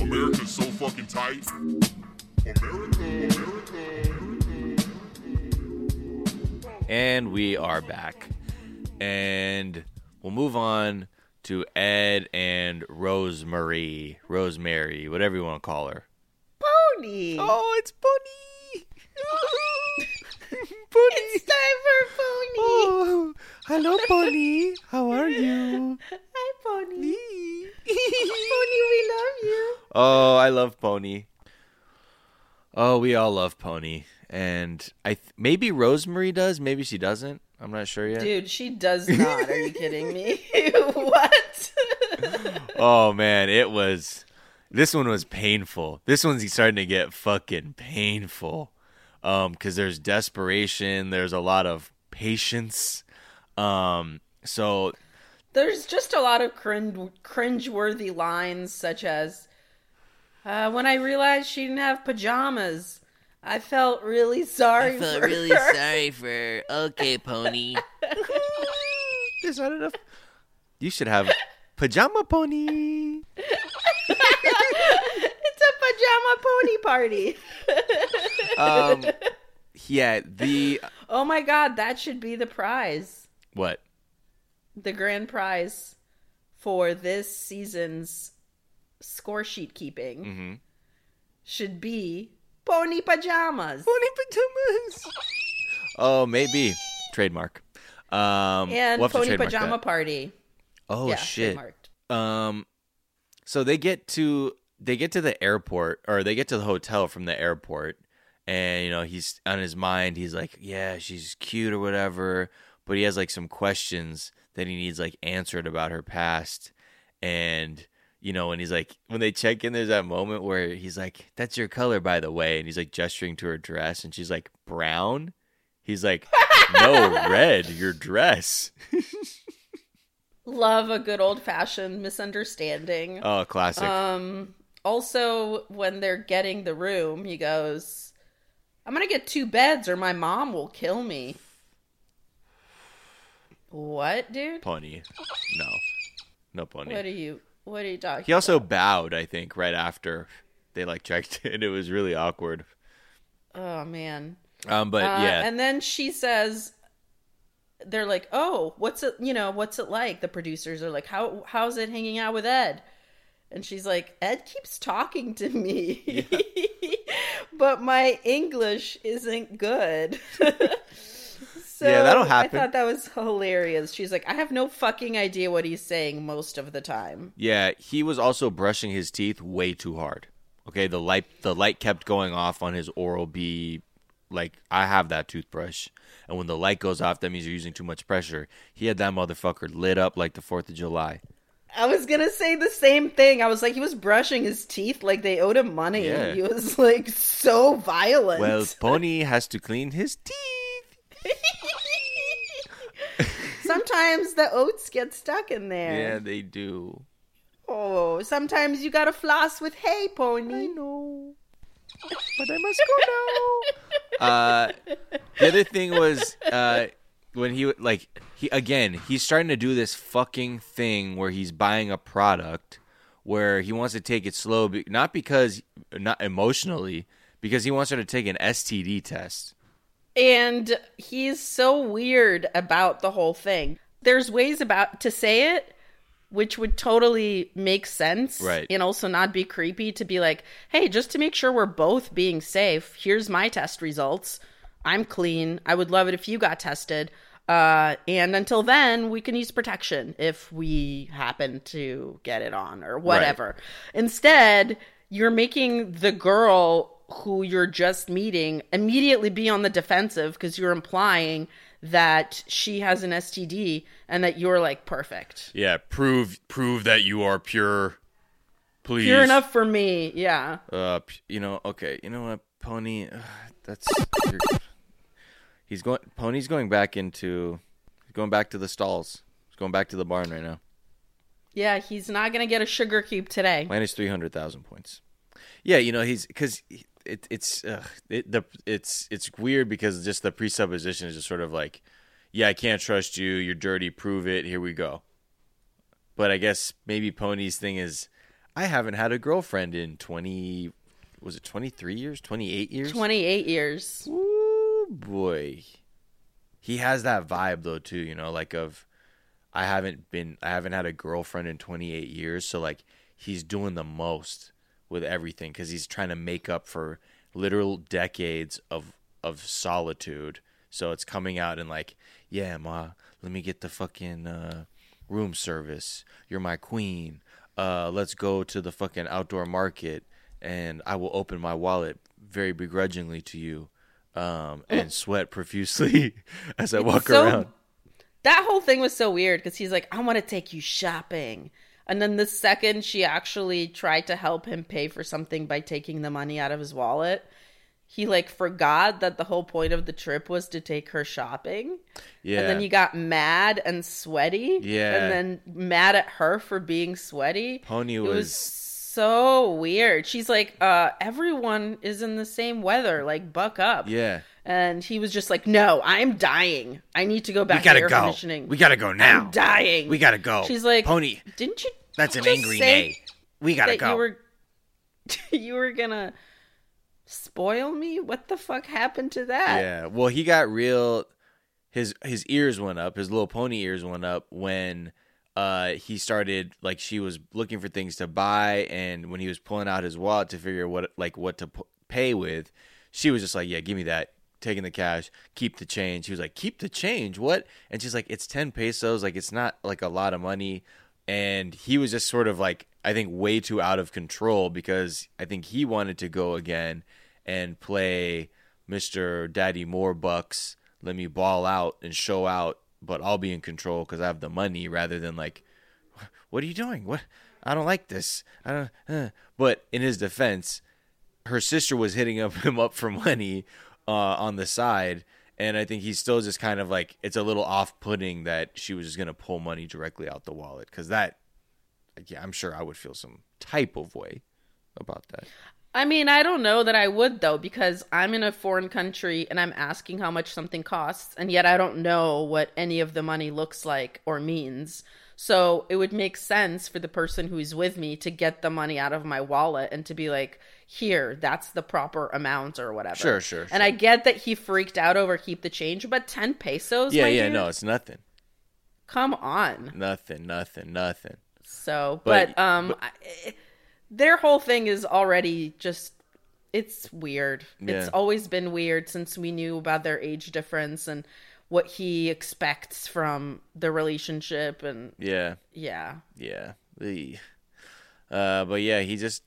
America's so fucking tight. America, America. And we are back. And we'll move on to Ed and Rosemary, Rosemary, whatever you want to call her. Pony. Oh, it's Pony. *laughs* It's time for Pony. Oh, hello, Pony. How are you? Hi, Pony. Pony, we love you. Oh, I love Pony. Oh, we all love Pony, and I th- maybe Rosemary does, maybe she doesn't. I'm not sure yet. Dude, she does *laughs* not. Are you kidding me? *laughs* what? *laughs* Oh man, it was. This one was painful. This one's starting to get fucking painful. Um, because there's desperation. There's a lot of patience. Um, so There's just a lot of cringe cringeworthy lines, such as, uh, "When I realized she didn't have pajamas, I felt really sorry." I for her." sorry for. her. Okay, Pony. *laughs* There's not enough. You should have pajama pony. It's a pajama pony party. Um, yeah. The oh my god, that should be the prize. What? The grand prize for this season's score sheet keeping Mm-hmm. should be pony pajamas. Pony pajamas. Oh, maybe trademark. Um, and we'll pony pajama that. party. Oh yeah, shit. trademarked. Um, so they get to they get to the airport or they get to the hotel from the airport, and you know he's on his mind. He's like, yeah, she's cute or whatever, but he has like some questions that he needs like answered about her past, and you know when he's like when they check in, there's that moment where he's like, that's your color by the way, and he's like gesturing to her dress, and she's like brown. He's like, no, *laughs* red, your dress. Love a good old fashioned misunderstanding. Oh, classic. Um also when they're getting the room, he goes, I'm gonna get two beds or my mom will kill me. What, dude? pony. No, no pony. What are you what are you talking He also bowed, I think, right after they like checked *laughs* in. It was really awkward. Oh man. Um, but Uh, yeah, And then she says, "They're like, oh, what's it? You know, what's it like?" The producers are like, "How how's it hanging out with Ed?" And she's like, "Ed keeps talking to me, *laughs* but my English isn't good." *laughs* so Yeah, that'll happen. I thought that was hilarious. She's like, "I have no fucking idea what he's saying most of the time." yeah, he was also brushing his teeth way too hard. Okay, the light the light kept going off on his Oral B. Like I have that toothbrush, and when the light goes off, that means you're using too much pressure. He had that motherfucker lit up like the Fourth of July. I was gonna say the same thing. I was like, he was brushing his teeth like they owed him money. Yeah. He was like so violent. Well, Pony has to clean his teeth. *laughs* sometimes the oats get stuck in there. Yeah, they do. Oh, sometimes you gotta floss with hay, pony. I know. But I must go now. *laughs* uh, the other thing was uh, when he like he again he's starting to do this fucking thing where he's buying a product where he wants to take it slow, not because not emotionally, because he wants her to take an STD test. And he's so weird about the whole thing. There's ways about to say it which would totally make sense Right. and also not be creepy to be like, "Hey, just to make sure we're both being safe, here's my test results. I'm clean. I would love it if you got tested." Uh, and until then, we can use protection if we happen to get it on or whatever. Instead, you're making the girl who you're just meeting immediately be on the defensive because you're implying that she has an STD and that you're like perfect. Yeah, prove prove that you are pure. Please. Pure enough for me. Yeah. Uh, you know, okay, you know what, Pony? Uh, that's you're, he's going. Pony's going back into. He's going back to the stalls. He's going back to the barn right now. Yeah, he's not going to get a sugar cube today. Minus three hundred thousand points. Yeah, you know he's because it, it's uh, it, the it's it's weird because just the presupposition is just sort of like, yeah, I can't trust you. You're dirty. Prove it. Here we go. But I guess maybe Pony's thing is, I haven't had a girlfriend in twenty. Was it twenty three years? Twenty eight years? 28 years. Ooh, boy. He has that vibe though too, you know, like of I haven't been I haven't had a girlfriend in 28 years, so like he's doing the most with everything cuz he's trying to make up for literal decades of of solitude. So it's coming out and like, yeah, ma, let me get the fucking uh, room service. You're my queen. Uh, let's go to the fucking outdoor market, and I will open my wallet very begrudgingly to you, um, and *laughs* sweat profusely *laughs* as I walk so- around. That whole thing was so weird because he's like, I want to take you shopping. And then the second she actually tried to help him pay for something by taking the money out of his wallet, he like forgot that the whole point of the trip was to take her shopping. Yeah. And then you got mad and sweaty. Yeah. And then mad at her for being sweaty. Pony It was- was so weird. She's like, uh, everyone is in the same weather. Like, buck up. Yeah. And he was just like, "No, I'm dying. I need to go back we gotta to air go. conditioning. We gotta go now. I'm dying. We gotta go. She's like, Pony. Didn't you? That's an just angry nay. We gotta that go. You were, *laughs* you were gonna spoil me. What the fuck happened to that? Yeah. Well, he got real. His his ears went up. His little pony ears went up when uh he started like she was looking for things to buy, and when he was pulling out his wallet to figure what like what to p- pay with, she was just like, "Yeah, give me that." Taking the cash, keep the change. He was like, "Keep the change, what?" And she's like, "It's ten pesos. Like it's not like a lot of money." And he was just sort of like, I think, way too out of control because I think he wanted to go again and play Mr. Daddy Warbucks, let me ball out and show out, but I'll be in control because I have the money rather than like, *laughs* what are you doing? What? I don't like this. I don't. Uh. But in his defense, her sister was hitting up *laughs* him up for money uh, on the side. And I think he's still just kind of like it's a little off-putting that she was just gonna pull money directly out the wallet because that, like, yeah, I'm sure I would feel some type of way about that. I mean, I don't know that I would though, because I'm in a foreign country and I'm asking how much something costs, and yet I don't know what any of the money looks like or means. So it would make sense for the person who's with me to get the money out of my wallet and to be like, here, that's the proper amount or whatever. Sure, sure, And I get that he freaked out over keep the change, but 10 pesos? yeah, yeah, dude? no, it's nothing, Come on. nothing, nothing, nothing. So, But- but, um, I, their whole thing is already just it's weird. It's always been weird since we knew about their age difference and what he expects from the relationship and Yeah, yeah. yeah. The, uh, but yeah, he just.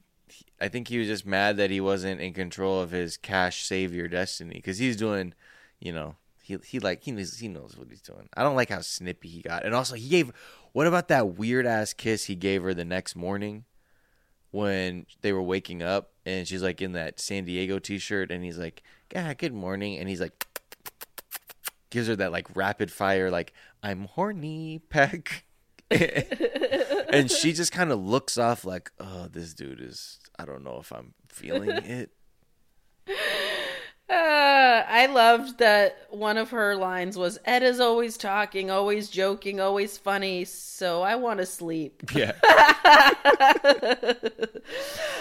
I think he was just mad that he wasn't in control of his cash savior destiny because he's doing, you know, he he like he knows he knows what he's doing. I don't like how snippy he got, and also he gave. What about that weird ass kiss he gave her the next morning when they were waking up and she's like in that San Diego t-shirt and he's like, "Yeah, good morning," and he's like gives her that like rapid fire like I'm horny peck. *laughs* *laughs* and she just kind of looks off like, "Oh, this dude is I don't know if I'm feeling it." *laughs* Uh, I loved that one of her lines was Ed is always talking, always joking, always funny, so I want to sleep. *laughs* Yeah. *laughs*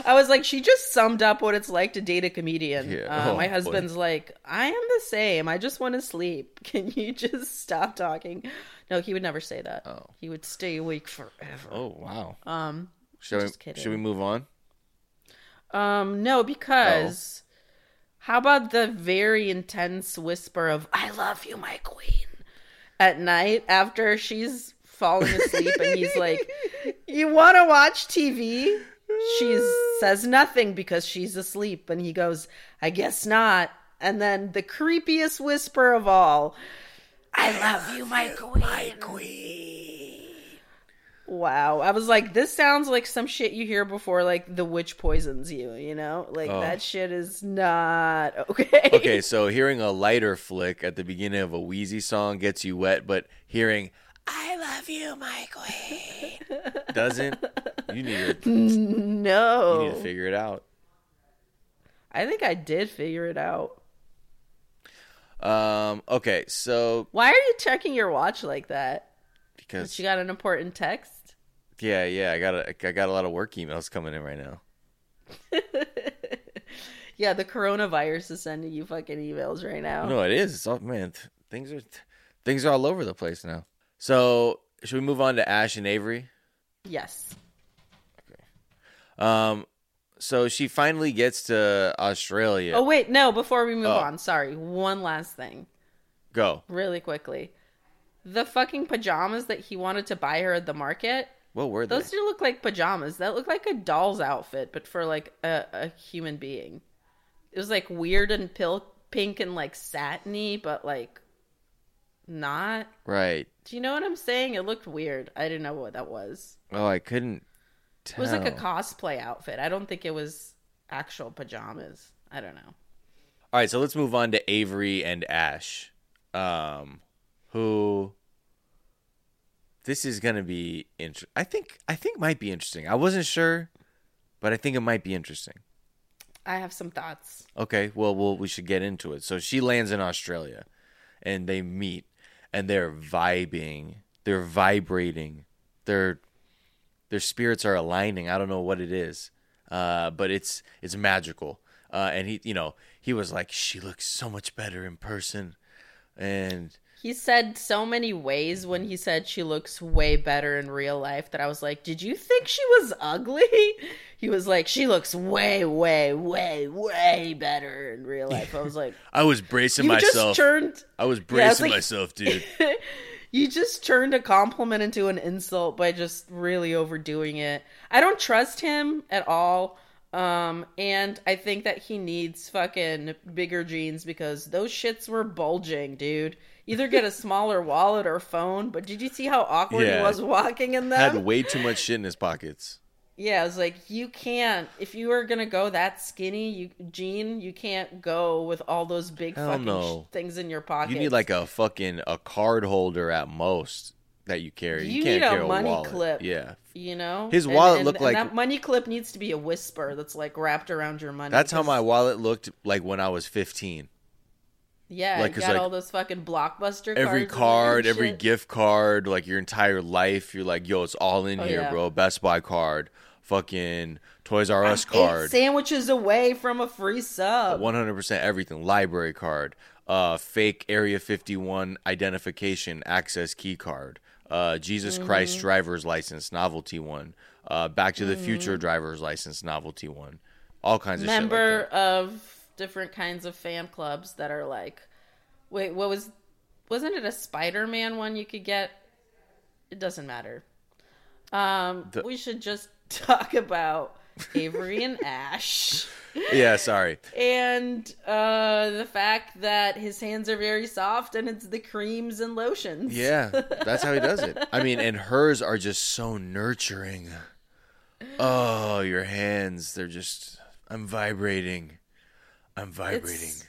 I was like, she just summed up what it's like to date a comedian. Yeah. Uh, Oh, my boy. husband's like, I am the same. I just want to sleep. *laughs* Can you just stop talking? No, he would never say that. Oh. He would stay awake forever. Oh, wow. Um, Should we kidding. should we move on? Um, no, because Oh. How about the very intense whisper of "I love you, my queen" at night after she's falling asleep, and he's like, *laughs* "You want to watch TV?" She says nothing because she's asleep, and he goes, "I guess not." And then the creepiest whisper of all, "I love you, my queen." *laughs* My queen. Wow. I was like, this sounds like some shit you hear before like the witch poisons you, you know? Like Oh. that shit is not *laughs* okay. Okay, so hearing a lighter flick at the beginning of a Wheezy song gets you wet, but hearing "I love you, my queen" *laughs* doesn't. You need to *laughs* No. you need to figure it out. I think I did figure it out. Um. Okay, so Why are you checking your watch like that? Because You got an important text? yeah, yeah, I got a, I got a lot of work emails coming in right now. *laughs* Yeah, the coronavirus is sending you fucking emails right now. No, it is. It's all man. th- Things are things are all over the place now. So should we move on to Ash and Avery? Yes. Okay. Um, so she finally gets to Australia. Oh wait, no. Before we move Oh. on, sorry. One last thing, Go. really quickly. The fucking pajamas that he wanted to buy her at the market. What were they? Those do look like pajamas. That look like a doll's outfit, but for like a, a human being. It was like weird and pil- pink and like satiny, but like not. Right. Do you know what I'm saying? It looked weird. I didn't know what that was. Oh, I couldn't. It was like a cosplay outfit. I don't think it was actual pajamas. I don't know. All right, so let's move on to Avery and Ash, um, who this is gonna be interesting. I think I think might be interesting. I wasn't sure, but I think it might be interesting. I have some thoughts. Okay, well, well, we should get into it. So she lands in Australia, and they meet, and they're vibing, they're vibrating, their their spirits are aligning. I don't know what it is, uh, but it's it's magical. Uh, and he, you know, he was like, she looks so much better in person, and He said so many ways when he said she looks way better in real life that I was like, Did you think she was ugly? *laughs* He was like, She looks way, way, way, way better in real life. I was like, *laughs* I was bracing You myself. just turned. I was Yeah, bracing it's like- myself, dude. *laughs* You just turned a compliment into an insult by just really overdoing it. I don't trust him at all. Um, and I think that he needs fucking bigger jeans because those shits were bulging, dude. Either get a *laughs* smaller wallet or phone, but did you see how awkward Yeah. he was walking in them? Had way too much shit in his pockets. Yeah, I was like, you can't. If you are gonna go that skinny, you Gene, you can't go with all those big Hell fucking no. sh- things in your pocket. You need like a fucking a card holder at most that you carry. You, You can't need a carry a money wallet. clip. Yeah, you know, His wallet and- looked and like- that money clip needs to be a whisper that's like wrapped around your money. that's how my wallet looked like when I was 15. yeah, like, got like, all those fucking blockbuster Every card, every shit. gift card, like your entire life, you're like, yo, it's all in Oh, here, yeah. bro. Best Buy card, fucking Toys R Us Eight card, sandwiches away from a free sub. 100% everything, library card, uh, fake Area 51 identification access key card, uh, Jesus Christ Mhm. driver's license novelty one, uh, Back to the Future Mhm. driver's license novelty one, all kinds of shit. Like member of different kinds of fan clubs that are like, wait, what was? Wasn't it a Spider-Man one you could get? It doesn't matter. Um, The- we should just *laughs* talk about Avery and Ash. *laughs* *laughs* Yeah, sorry. and uh, the fact that his hands are very soft and it's the creams and lotions. Yeah, *laughs* that's how he does it. I mean, and hers are just so nurturing. Oh, your hands, they're just. I'm vibrating. I'm vibrating. It's-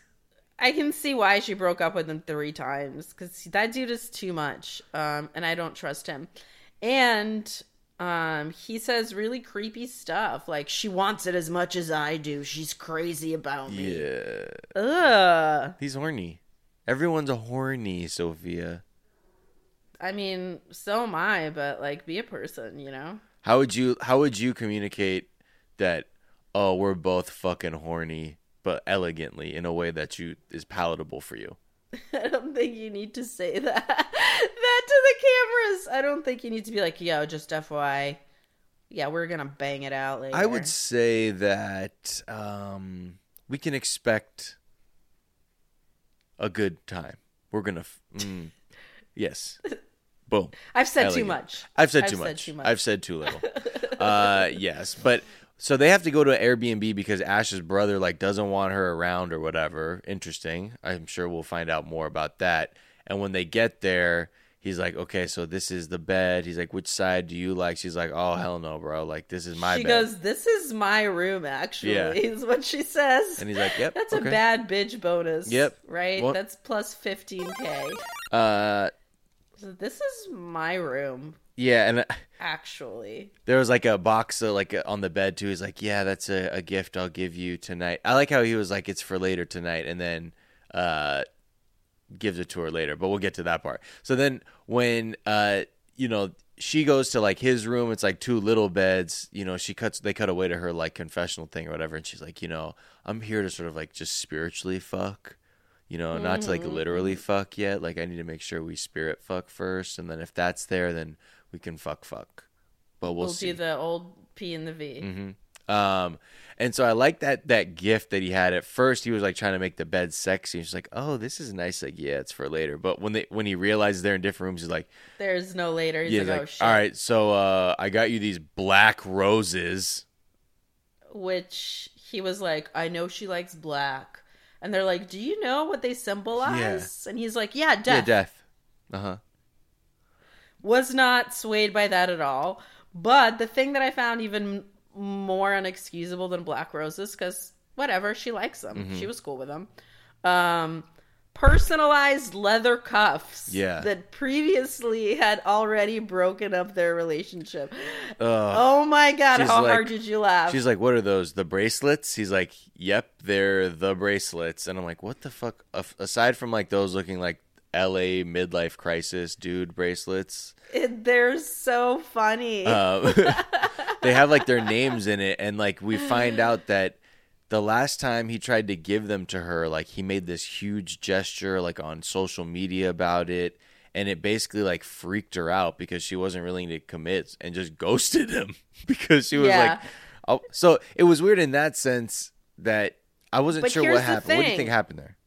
I can see why she broke up with him three times because that dude is too much, um, and I don't trust him. And um, he says really creepy stuff like she wants it as much as I do. She's crazy about me. Yeah. Ugh. He's horny. Everyone's a horny, Sophia. I mean, so am I, but like, be a person, you know. How would you how would you communicate that oh, we're both fucking horny, but elegantly in a way that you is palatable for you? *laughs* I don't think you need to say that *laughs* that to the cameras. I don't think you need to be like, yo, just FYI. Yeah, we're gonna bang it out later. I would say that um, we can expect a good time. We're gonna, mm, yes, *laughs* boom. I've said too much. I've said I've too said much. too much. I've said too little. *laughs* uh, yes, but so they have to go to an Airbnb because Ash's brother like doesn't want her around or whatever. Interesting. I'm sure we'll find out more about that. And when they get there, he's like, "Okay, so this is the bed." He's like, "Which side do you like?" She's like, "Oh hell no, bro! Like this is my she bed." goes, "This is my room." Actually, Yeah. *laughs* is what she says. And he's like, "Yep, That's okay." a bad bitch bonus. Yep. Right. Well- That's plus fifteen k. Uh, So this is my room. yeah, and uh, Actually, there was like a box of, like uh, on the bed too. He's like, "Yeah, that's a, a gift I'll give you tonight." I like how he was like, "It's for later tonight," and then uh, gives it to her later. But we'll get to that part. So then when uh, you know she goes to like his room, it's like two little beds. You know, she cuts they cut away to her like confessional thing or whatever, and she's like, "You know, I'm here to sort of like just spiritually fuck." You know, not to like Mm-hmm. literally fuck yet. Like I need to make sure we spirit fuck first, and then if that's there, then we can fuck fuck. But we'll, We'll see. do the old P and the V. Mm-hmm. Um, and so I like that that gift that he had. At first, he was like trying to make the bed sexy. He's like, "Oh, this is nice." Like, yeah, it's for later. But when they when he realizes they're in different rooms, he's like, There's no later. He's "Yeah, like, he's oh shit. all right, so uh, I got you these black roses." Which he was like, I know she likes black. And they're like, Do you know what they symbolize? And he's like, Yeah, death. Yeah, death. Uh huh. Was not swayed by that at all. But the thing that I found even more unexcusable than black roses, because whatever, she likes them. Mm-hmm. She was cool with them. Um, personalized leather cuffs Yeah. that previously had already broken up their relationship. Ugh. Oh my god, She's how like- hard did you laugh? She's like, "What are those? The bracelets?" He's like, "Yep, they're the bracelets." And I'm like, "What the fuck?" Aside from like those looking like L.A. midlife crisis dude bracelets, It- they're so funny. um, *laughs* *laughs* they have like their names in it, and like we find out that the last time he tried to give them to her, like he made this huge gesture like on social media about it. And it basically like freaked her out because she wasn't willing to commit and just *laughs* ghosted him because she was Yeah. like, oh, so it was weird in that sense that I wasn't But sure what happened. What do you think happened there?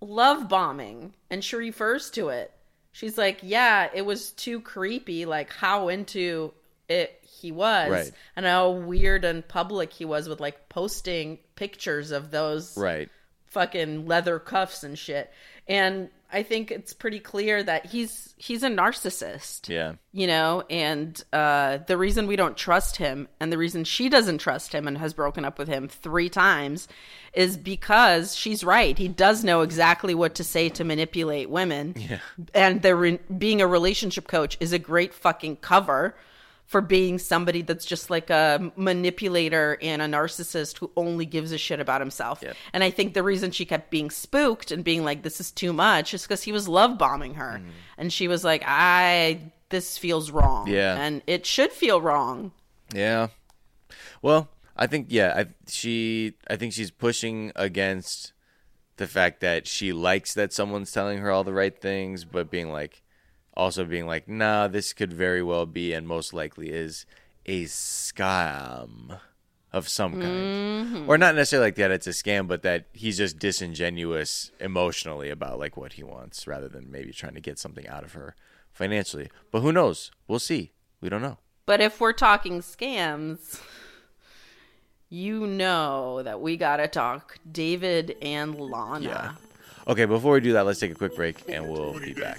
Love bombing and she refers to it she's like yeah it was too creepy like how into it he was Right. and how weird and public he was with like posting pictures of those Right. fucking leather cuffs and shit and i think it's pretty clear that he's he's a narcissist Yeah. you know and uh the reason we don't trust him and the reason she doesn't trust him and has broken up with him three times is because she's right he does know exactly what to say to manipulate women Yeah. and the re- being a relationship coach is a great fucking cover for being somebody that's just like a manipulator and a narcissist who only gives a shit about himself. Yep. And I think the reason she kept being spooked and being like, this is too much is because he was love bombing her. Mm-hmm. And she was like, I, this feels wrong. Yeah. And it should feel wrong. Yeah. Well, I think yeah, I she I think she's pushing against the fact that she likes that someone's telling her all the right things, but being like also being like, nah, this could very well be and most likely is a scam of some kind. Or not necessarily like that it's a scam, but that he's just disingenuous emotionally about like what he wants rather than maybe trying to get something out of her financially. But who knows? We'll see. We don't know. But if we're talking scams, you know that we got to talk David and Lana. Yeah. Okay, before we do that, let's take a quick break and we'll be back.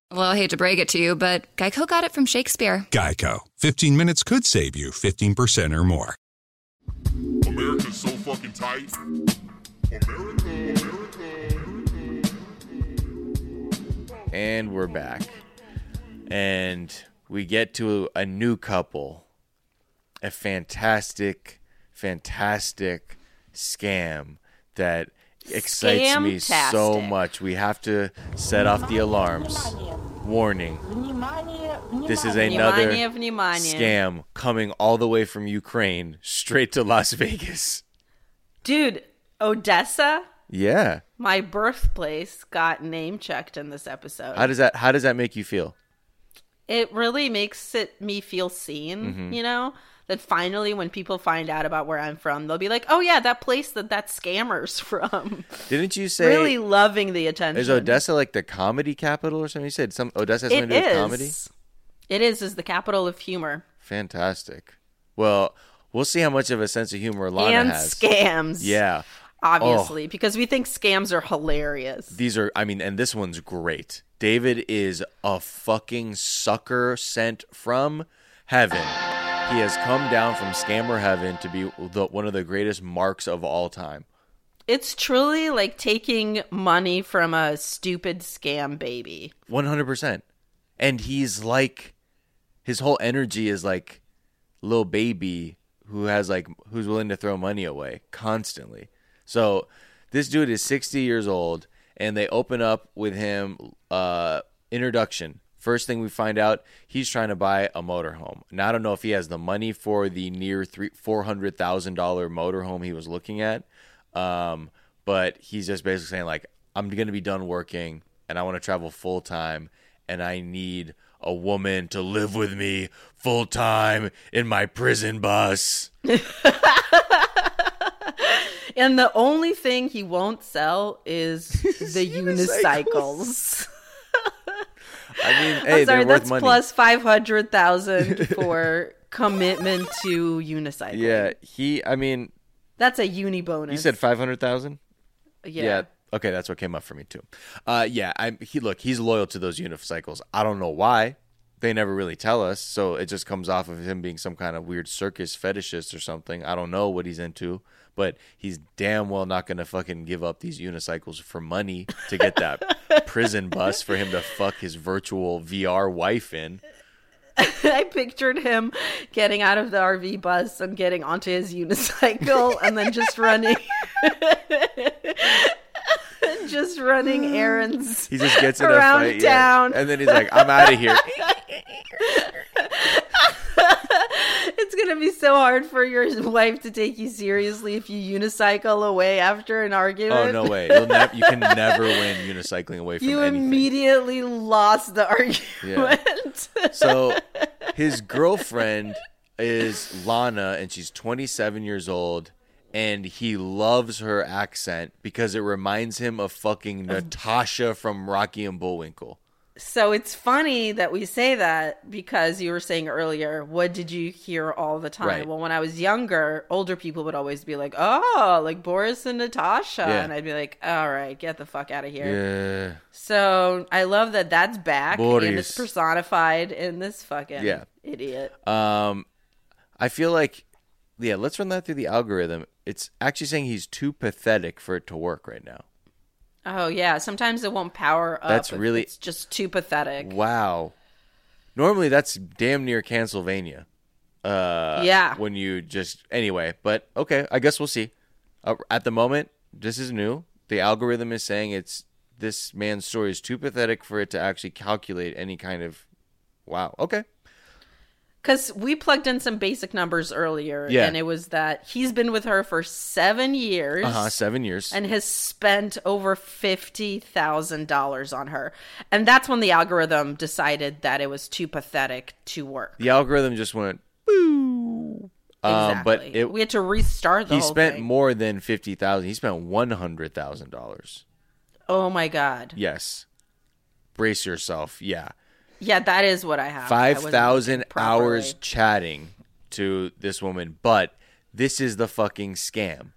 Well, I hate to break it to you, but Geico got it from Shakespeare. Geico. 15 minutes could save you 15% or more. America's so fucking tight. America, America. And we're back. And we get to a new couple. A fantastic, fantastic scam that excites me so much. We have to set off the alarms. Warning. This is another scam coming all the way from Ukraine straight to Las Vegas. Dude, Odessa? Yeah. My birthplace got name checked in this episode. How does that how does that make you feel? It really makes it me feel seen, mm-hmm. you know? That finally, when people find out about where I'm from, they'll be like, "Oh yeah, that place that that scammer's *laughs* from." Didn't you say really loving the attention. is Odessa like the comedy capital or something? You said some Odessa has It something to do with comedy. It is is the capital of humor Fantastic. Well, we'll see how much of a sense of humor Lana and has. scams. Yeah. obviously, because we think scams are hilarious. These are, I mean, and this one's great. David is a fucking sucker sent from heaven. He has come down from scammer heaven to be the, one of the greatest marks of all time. It's truly like taking money from a stupid scam baby. 100%. And he's like, his whole energy is like little baby who has like, who's willing to throw money away constantly. So this dude is 60 years old and they open up with him, uh, introduction. First thing we find out, he's trying to buy a motorhome. Now I don't know if he has the money for the near three four hundred thousand dollar motorhome he was looking at, um, but he's just basically saying like, I'm gonna be done working and I want to travel full time, and I need a woman to live with me full time in my prison bus. *laughs* And the only thing he won't sell is *laughs* the unicycles. I mean, I'm sorry, that's plus five hundred thousand *laughs* for commitment to unicycle. Yeah, he. I mean, That's a uni bonus. You said five hundred thousand. Yeah. Yeah. Okay, that's what came up for me too. Uh, yeah. I'm. he look. He's loyal to those unicycles. I don't know why. They never really tell us, so it just comes off of him being some kind of weird circus fetishist or something. I don't know what he's into, but he's damn well not gonna fucking give up these unicycles for money to get that *laughs* prison bus for him to fuck his virtual VR wife in. *laughs* I pictured him getting out of the RV bus and getting onto his unicycle and then just running *laughs* just running errands. He just gets in around a fight, yeah. town. and then he's like, "I'm out of here." *laughs* it's gonna be so hard for your wife to take you seriously if you unicycle away after an argument. Oh no way! You can never win unicycling away from you anything. immediately lost the argument. Yeah. So *laughs* his girlfriend is Lana, and she's 27 years old, and he loves her accent because it reminds him of fucking Natasha from Rocky and Bullwinkle. So it's funny that we say that because you were saying earlier, what did you hear all the time? Right. Well, when I was younger, older people would always be like, oh, like Boris and Natasha. Yeah. And I'd be like, all right, get the fuck out of here. Yeah. So I love that that's back and it's personified in this fucking Yeah. idiot. Um, I feel like, yeah. Let's run that through the algorithm. It's actually saying he's too pathetic for it to work right now. Oh, yeah. Sometimes it won't power up. That's really- It's just too pathetic. Wow. Normally that's damn near Pennsylvania. Uh, Yeah. When you just anyway, but okay, I guess we'll see. Uh, at the moment, this is new. The algorithm is saying it's this man's story is too pathetic for it to actually calculate any kind of. Wow. Okay. Because we plugged in some basic numbers earlier, Yeah. and it was that he's been with her for seven years. Uh huh. Seven years. and has spent over $50,000 on her. And that's when the algorithm decided that it was too pathetic to work. the algorithm just went boo. Um, but it, we had to restart the he spent thing. more than fifty thousand. He spent one hundred thousand dollars. Oh my God. Yes. Brace yourself. Yeah. Yeah, that is what I have. I five wasn't thousand looking properly. hours chatting to this woman, but this is the fucking scam.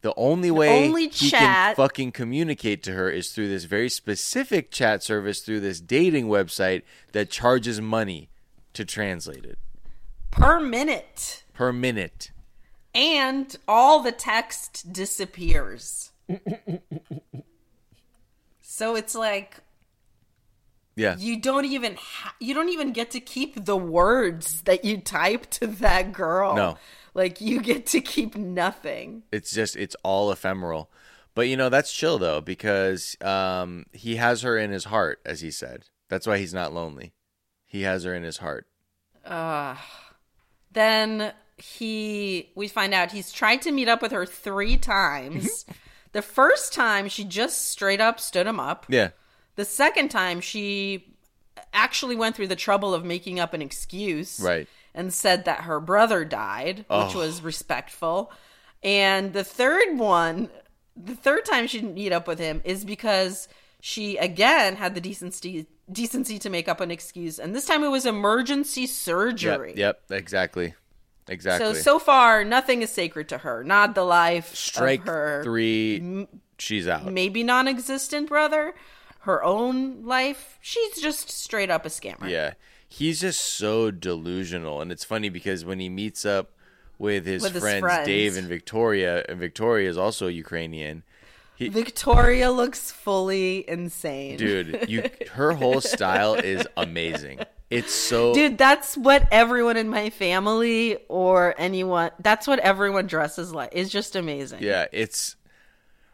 The only way only he can fucking communicate to her is through this very specific chat service through this dating website that charges money to translate it Per minute. per minute. And all the text disappears. *laughs* so it's like Yeah. you don't even ha- you don't even get to keep the words that you type to that girl. No. Like you get to keep nothing. It's just it's all ephemeral. But you know, that's chill though, because um he has her in his heart, as he said. That's why he's not lonely. He has her in his heart. Uh, then he we find out he's tried to meet up with her 3 times. the first time she just straight up stood him up. Yeah. The second time she actually went through the trouble of making up an excuse. Right. and said that her brother died, which Oh. was respectful. And the third one, the third time she didn't meet up with him is because she again had the decency decency to make up an excuse, and this time it was emergency surgery. Yep, yep, exactly. Exactly. So so far, nothing is sacred to her. Not the life Strike of her three, she's out. maybe non-existent brother, her own life. She's just straight up a scammer. Yeah. He's just so delusional. And it's funny because when he meets up with his, With his friends, friends. Dave and Victoria, and Victoria is also Ukrainian. He, Victoria looks fully insane. dude, you her whole style is amazing. It's so Dude, that's what everyone in my family or anyone that's what everyone dresses like. It's just amazing. Yeah, it's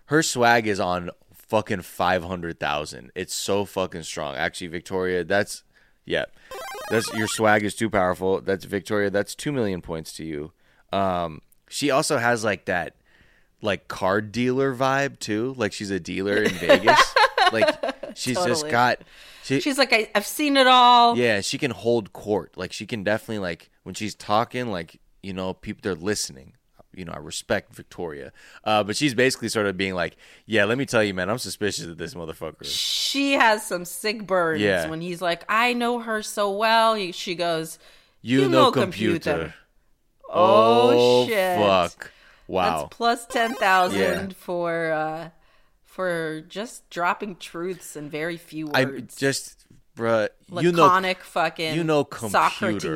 her swag is on fucking 500,000. It's so fucking strong. Actually, Victoria, that's yeah. That's your swag is too powerful. That's Victoria, that's 2 million points to you. Um she also has like that like card dealer vibe too. Like she's a dealer in Vegas. *laughs* like she's just got she, She's like, I, I've seen it all. yeah, she can hold court. Like she can definitely like when she's talking, like you know, people they're listening. You know, I respect Victoria, uh, but she's basically sort of being like, "Yeah, let me tell you, man, I'm suspicious of this motherfucker." She has some sick burns Yeah. when he's like, I know her so well. She goes, You, know, computer. Oh, shit. fuck! Wow. That's plus 10,000 Yeah. for uh for just dropping truths in very few I words. just, bruh, you know, fucking you know, computer,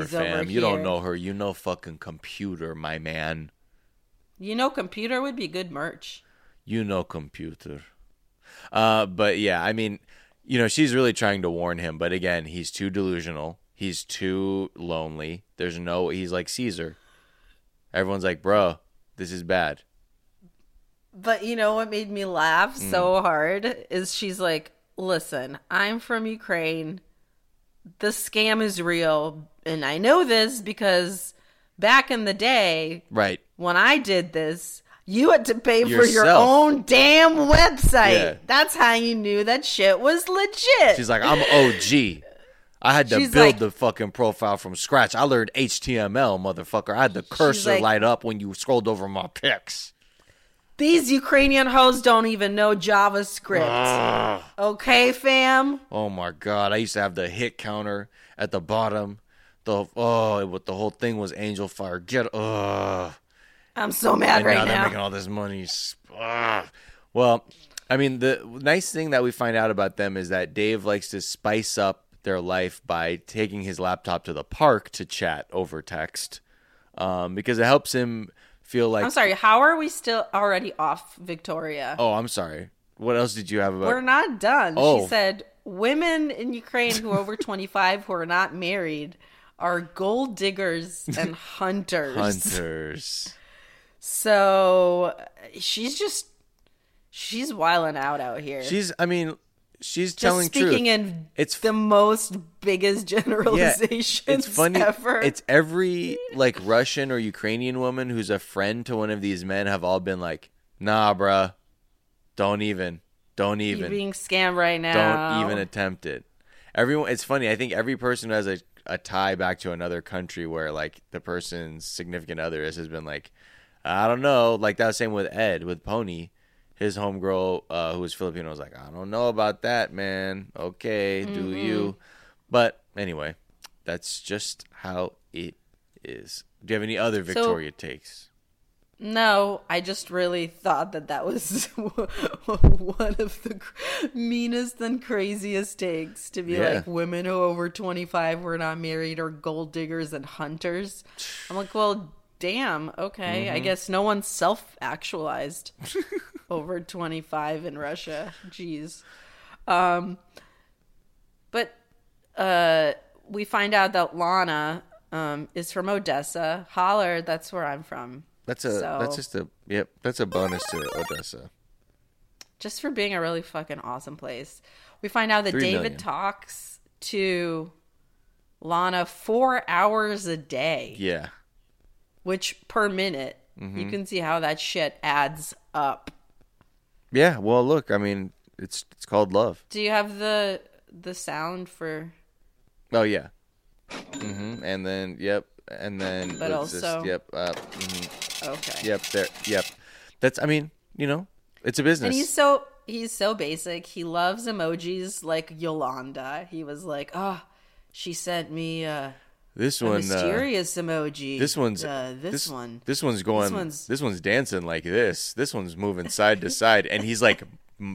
Socrates fam. You don't know her. You know, fucking computer, my man. You know computer would be good merch. You know computer. Uh, but yeah, I mean, you know, she's really trying to warn him, but again, he's too delusional. He's too lonely. There's no he's like Caesar. Everyone's like, bro, this is bad. But you know what made me laugh Mm. so hard is she's like, "Listen, I'm from Ukraine. The scam is real, and I know this because back in the day, Right. when I did this, you had to pay for your own damn website. Yeah. That's how you knew that shit was legit." She's like, I'm OG. I had to She's build like- the fucking profile from scratch. I learned HTML, motherfucker. I had the cursor like- light up when you scrolled over my pics. These Ukrainian hoes don't even know JavaScript. Ugh. Okay, fam? Oh my god! I used to have the hit counter at the bottom. The oh, it, the whole thing was Angelfire. Get ugh. I'm so mad and right now now. they're making all this money. Ugh. Well, I mean, the nice thing that we find out about them is that Dave likes to spice up their life by taking his laptop to the park to chat over text, um, because it helps him feel like. I'm sorry, how are we still already off Victoria? Oh, I'm sorry. What else did you have about? We're not done. Oh. She said women in Ukraine who are over *laughs* 25 who are not married are gold diggers and *laughs* hunters. Hunters. So she's just she's wiling out out here. She's. I mean, she's just telling speaking truth. in It's the most biggest *laughs* yeah, it's funny. ever. It's every like Russian or Ukrainian woman who's a friend to one of these men have all been like, "Nah, bruh, don't even, don't You're even, being scammed right now. don't even attempt it." Everyone, it's funny. I think every person who has a a tie back to another country where like the person's significant other is has been like, I don't know. Like that was same with Ed with Pony. His homegirl, uh, who was Filipino, was like, I don't know about that, man. Okay, do Mhm. you? But anyway, that's just how it is. Do you have any other So- Victoria takes? No, I just really thought that that was *laughs* one of the meanest and craziest takes to be Yeah. like women who over 25 were not married are gold diggers and hunters. I'm like, well, damn, okay. I Mhm. guess no one's self actualized *laughs* over 25 in Russia. Jeez. Um, but uh, we find out that Lana um, is from Odessa. Holler, that's where I'm from. That's a So- that's just a yep. That's a bonus to Odessa. just for being a really fucking awesome place. We find out that David million. talks to Lana four hours a day, Yeah. which per minute, you Mhm. can see how that shit adds up. Yeah. Well, look. I mean, it's it's called love. Do you have the the sound for? Oh yeah. hmm And then yep, and then But just- also- yep. Uh, mhm. Okay. Yep. There. Yep. That's. I mean, you know, it's a business. And he's so he's so basic. He loves emojis like Yolanda. He was like, "Oh, she sent me uh, this a one. uh, mysterious emoji. This one's uh, this, one. This one's going. This one's, This one's dancing like this. This one's moving side to side, and he's like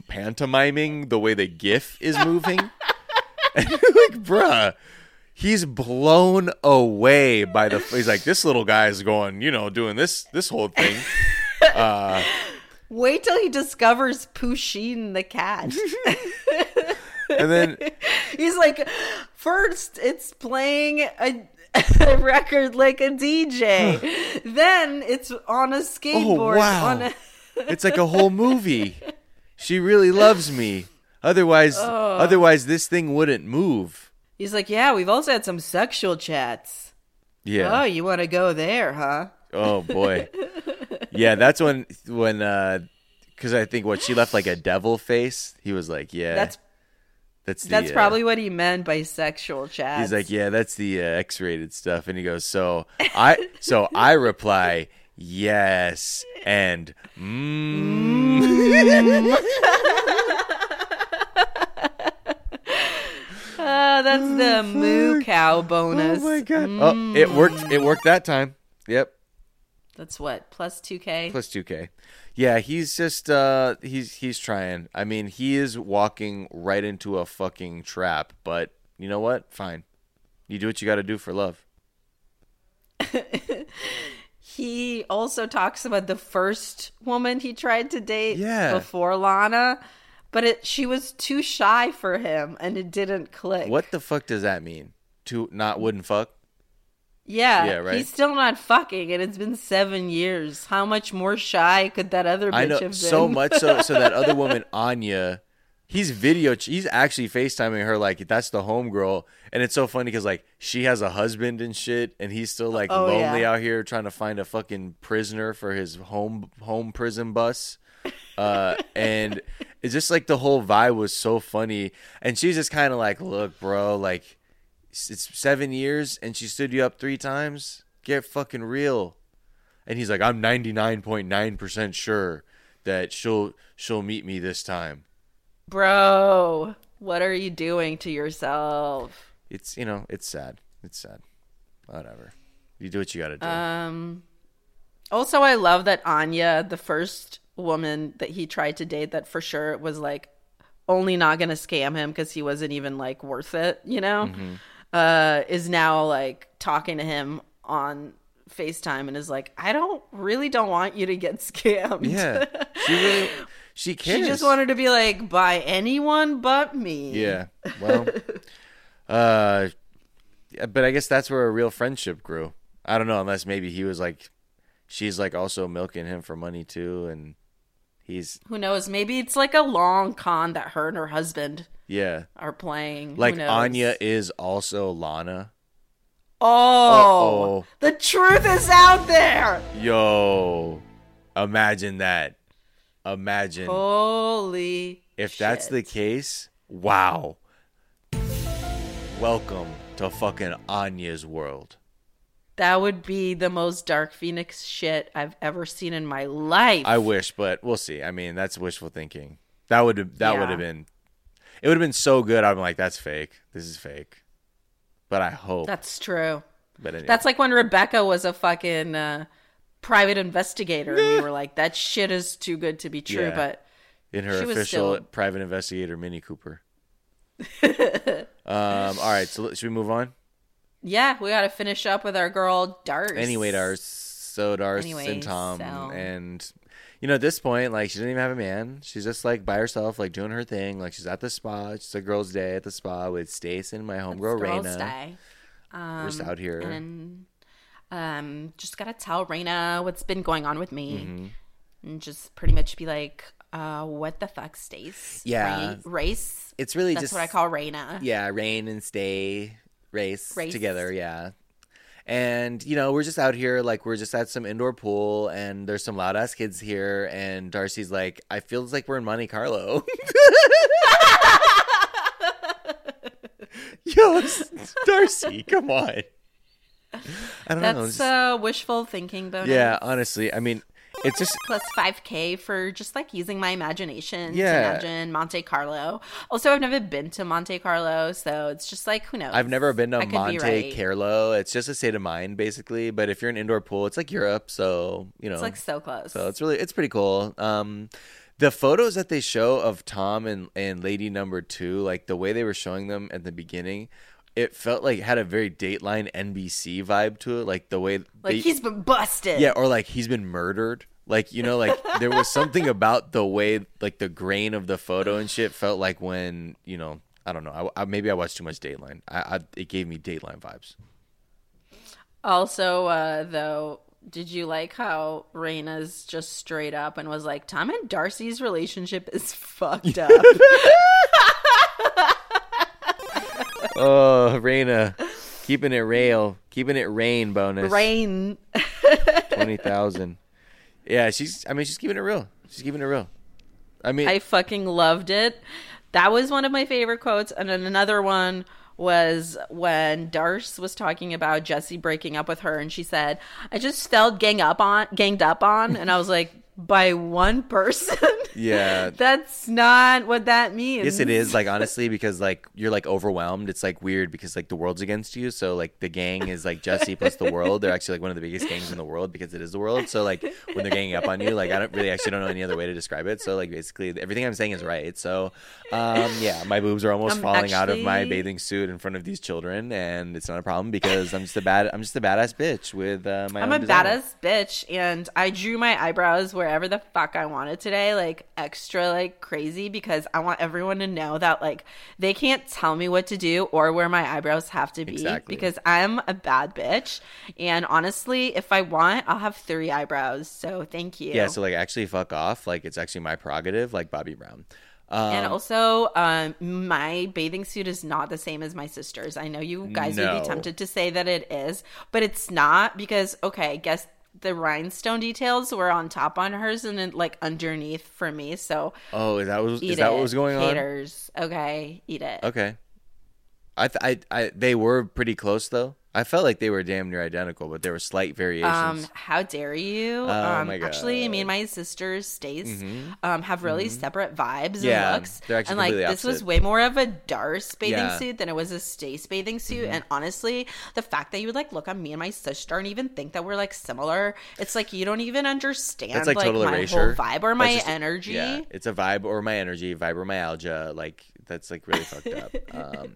pantomiming the way the GIF is moving. *laughs* like, bruh, he's blown away by the. He's like, this little guy's going, you know, doing this this whole thing. *laughs* Uh, Wait till he discovers Pusheen the cat. *laughs* and then *laughs* He's like, first it's playing a, a record like a DJ, then it's on a skateboard. Oh wow! On a- it's like a whole movie. She really loves me. Otherwise, Oh. otherwise this thing wouldn't move. He's like, yeah, we've also had some sexual chats. Yeah. Oh, you want to go there, huh? Oh boy. *laughs* yeah, that's when when uh cuz I think what she left like a devil face. He was like, "Yeah." That's that's the, That's uh, probably what he meant by sexual chats. He's like, "Yeah, that's the uh, X-rated stuff." And he goes, "So, I so I reply, "Yes." And mm. *laughs* *laughs* Ah, that's the moo cow bonus. Oh my god. Oh, it worked. It worked that time. Yep. That's what plus two k. Plus 2k. Yeah, he's just uh he's he's trying. I mean, he is walking right into a fucking trap, but you know what? Fine. You do what you got to do for love. *laughs* He also talks about the first woman he tried to date Yeah. before Lana, but it she was too shy for him and it didn't click. What the fuck does that mean? To not wouldn't fuck? Yeah, Yeah, right. he's still not fucking, and it's been seven years. How much more shy could that other bitch I know have been? so much so *laughs* so that other woman Anya, he's video he's actually FaceTiming her like that's the homegirl and it's so funny cuz like she has a husband and shit and he's still like Oh, lonely yeah. out here trying to find a fucking prisoner for his home home prison bus. Uh and it's just like the whole vibe was so funny. And she's just kind of like look bro like it's 7 years and she stood you up 3 times? Get fucking real. And he's like i'm 99.9% sure that she'll she'll meet me this time. Bro, what are you doing to yourself? it's you know it's sad. It's sad. Whatever. You do what you gotta do. Um. Also, I love that Anya, the first woman that he tried to date, that for sure was like only not gonna scam him because he wasn't even like worth it, you know, Mhm. uh, is now like talking to him on FaceTime and is like, I don't really don't want you to get *laughs* scammed. yeah she really she cares *laughs* She just wanted to be like, by anyone but me. yeah well *laughs* uh but i guess that's where a real friendship grew i don't know unless maybe he was like she's like also milking him for money too and he's Who knows? Maybe it's like a long con that her and her husband yeah are playing. Who like anya is also lana Oh, Uh-oh. the truth is out there. Yo, imagine that. Imagine Holy. if that's the case. Wow. Welcome to fucking Anya's world. That would be the most Dark Phoenix shit I've ever seen in my life. I wish, but we'll see. I mean, that's wishful thinking. That would that Yeah. would have been. It would have been so good. I'm like, that's fake. This is fake. But I hope. That's true. But anyway. That's like when Rebecca was a fucking uh, private investigator, and we were like, "That shit is too good to be true." Yeah. But in her official still- private investigator Mini Cooper. *laughs* um. All right. So should we move on? Yeah, we got to finish up with our girl Dart. Anyway, Darce, so Darce Anyways, and Tom, so- and you know at this point, like she doesn't even have a man. She's just like by herself, like doing her thing. Like she's at the spa. It's a girls' day at the spa with Stace and my homegirl Raina. Day. We're just Um, out here. And um, just gotta tell Raina what's been going on with me, Mhm. and just pretty much be like, uh, "What the fuck, Stace? Yeah. Ra- race. It's really that's just what I call Raina. Yeah, rain and stay race, Race. together. Yeah. And you know we're just out here like we're just at some indoor pool and there's some loud ass kids here and Darcy's like I feel like we're in Monte Carlo. *laughs* Yo, Darcy, come on. I don't know. That's just- uh, wishful thinking bonus. yeah, honestly, I mean, it's just Plus 5k for just like using my imagination Yeah. to imagine Monte Carlo. Also, I've never been to Monte Carlo, so it's just like, who knows? I've never been to I Monte right. Carlo. It's just a state of mind, basically. But if you're an indoor pool, it's like Europe, so you know, It's like so close. So it's really it's pretty cool. Um, the photos that they show of Tom and and Lady Number Two, like the way they were showing them at the beginning, it felt like it had a very Dateline NBC vibe to it. Like the way Like they- he's been busted. yeah, or like he's been murdered. Like you know, like there was *laughs* something about the way, like the grain of the photo and shit felt like when you know, I don't know. I, I maybe I watched too much Dateline. I, I it gave me Dateline vibes. Also, uh, though, did you like how Raina's just straight up and was like, Tom and Darcy's relationship is fucked up? *laughs* *laughs* oh, Raina, keeping it real, keeping it rain bonus. Rain. twenty thousand. Yeah, she's. I mean, she's keeping it real. She's keeping it real. I mean, I fucking loved it. That was one of my favorite quotes. And then another one was when Darce was talking about Jesse breaking up with her, and she said, "I just felt gang up on, ganged up on," and I was like, "By one person? *laughs* yeah. That's not what that means." Yes, it is. Like honestly, because like you're like overwhelmed. It's like weird because like the world's against you. So like the gang is like Jesse plus the world. They're actually like one of the biggest gangs in the world because it is the world. So like when they're ganging up on you, like I don't really actually don't know any other way to describe it. So like basically everything I'm saying is right. So um yeah, my boobs are almost Um, falling out of my bathing suit in front of these children, and it's not a problem because I'm just a bad I'm just a badass bitch with uh, my. I'm a badass bitch, and I drew my eyebrows wherever the fuck I wanted today, like extra, like crazy, because I want everyone to know that, like, they can't tell me what to do or where my eyebrows have to be, Exactly. because I'm a bad bitch. And honestly, if I want, I'll have three eyebrows. So thank you. Yeah, so like actually fuck off. Like it's actually my prerogative, like Bobby Brown. Um, and also, um, my bathing suit is not the same as my sister's. I know you guys would be tempted to say that it is, but it's not because, okay, guess the rhinestone details were on top on hers and then like underneath for me. So, Oh, is that was is that it, what was going on? haters. Okay, eat it. Okay. I, th- I, I, they were pretty close though. I felt like they were damn near identical, but there were slight variations. Um, how dare you? Oh um, my actually, me and my sisters, Stace, Mhm. um, have really Mhm. separate vibes Yeah, and looks. they're actually and like this was way more of a Darce bathing Yeah. suit than it was a Stace bathing suit. Mhm. And honestly, the fact that you would like look at me and my sister and even think that we're like similar, it's like you don't even understand That's like, like, total my erasure. whole vibe or my just- energy. Yeah, it's a vibe or my energy, fibromyalgia. Like that's like really fucked up. Um,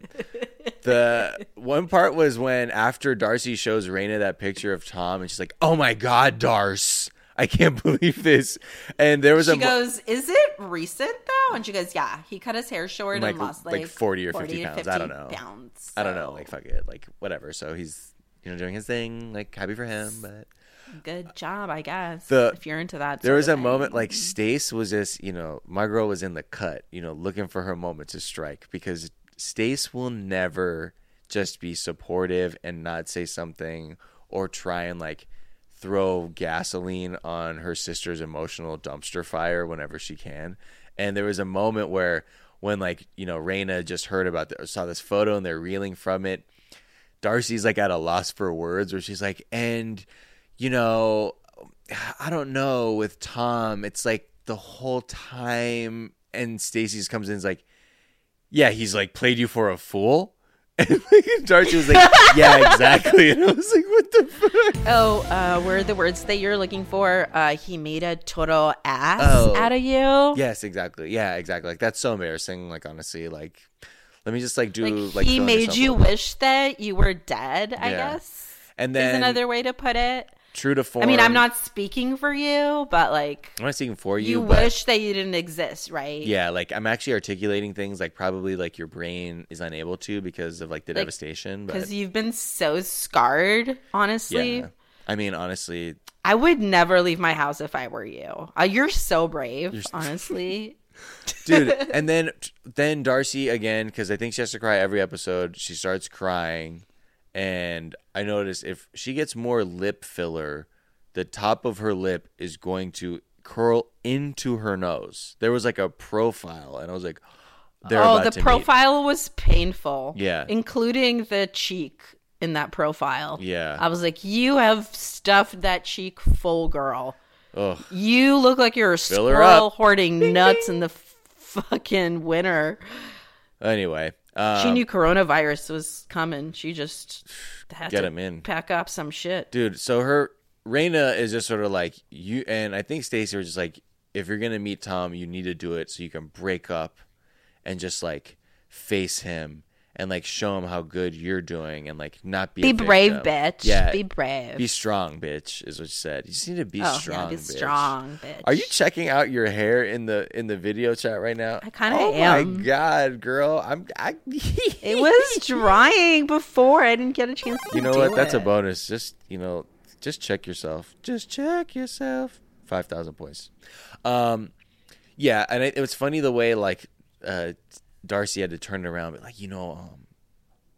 the one part was when after Darcy shows Raina that picture of Tom, and she's like, "Oh my God, Darce, I can't *laughs* believe this." And there was she a mo- goes, "Is it recent though?" And she goes, "Yeah, he cut his hair short like and lost like, forty or 40 fifty to pounds. I don't know. Pounds. I don't know. Like fuck it. Like whatever. So he's you know doing his thing. Like happy for him, but. Good job, I guess. the if you're into that, there was a thing. moment like Stace was just you know my girl was in the cut you know looking for her moment to strike because Stace will never just be supportive and not say something or try and like throw gasoline on her sister's emotional dumpster fire whenever she can and there was a moment where when like you know Raina just heard about the, saw this photo and they're reeling from it Darcy's like at a loss for words where she's like, and you know, I don't know with Tom, it's like the whole time and Stacy's comes in and is like, yeah, he's like played you for a fool. *laughs* And like, Darcy was like, *laughs* yeah, exactly. And I was like, what the fuck? Oh, uh, were the words that you're looking for? Uh, he made a total ass Oh. out of you. Yes, exactly. Yeah, exactly. Like that's so embarrassing. Like honestly, like let me just like do like, he made you wish that you were dead. I Yeah. guess. And is then another way to put it. True to form. I mean, I'm not speaking for you, but like I'm not speaking for you. you, wish that you didn't exist, right? Yeah, like I'm actually articulating things like probably like your brain is unable to because of like the Like, devastation. Because you've been so scarred. Honestly, yeah, I mean honestly, I would never leave my house if I were you. Uh, you're so brave, honestly. *laughs* dude. and then *laughs* then Darcy again because I think she has to cry every episode. She starts crying, and I notice if she gets more lip filler, the top of her lip is going to curl into her nose. There was like a profile, and I was like, oh, about the to meet. profile was painful. Yeah. including the cheek in that profile. Yeah. I was like, you have stuffed that cheek full, girl. Ugh. You look like you're a Fill squirrel hoarding nuts in the fucking winter. Anyway, um, she knew coronavirus was coming. She just had Get him in. pack up some shit. dude. So her Raina is just sort of like you, and I think Stacy was just like, if you're gonna meet Tom, you need to do it so you can break up, and just like face him and like show them how good you're doing, and like not be Be brave, bitch. Yeah, Be brave. Be strong, bitch. Is what she said. You just need to be Oh, yeah, strong. be bitch. strong, bitch. Are you checking out your hair in the in the video chat right now? I kinda am. oh am. my god, girl! I'm. I, It was *laughs* drying before. I didn't get a chance to You know what? That's a bonus. Just you know, just check yourself. Just check yourself. Five thousand points. Um, yeah, and it, it was funny the way like uh, Darcy had to turn it around, but like you know, um,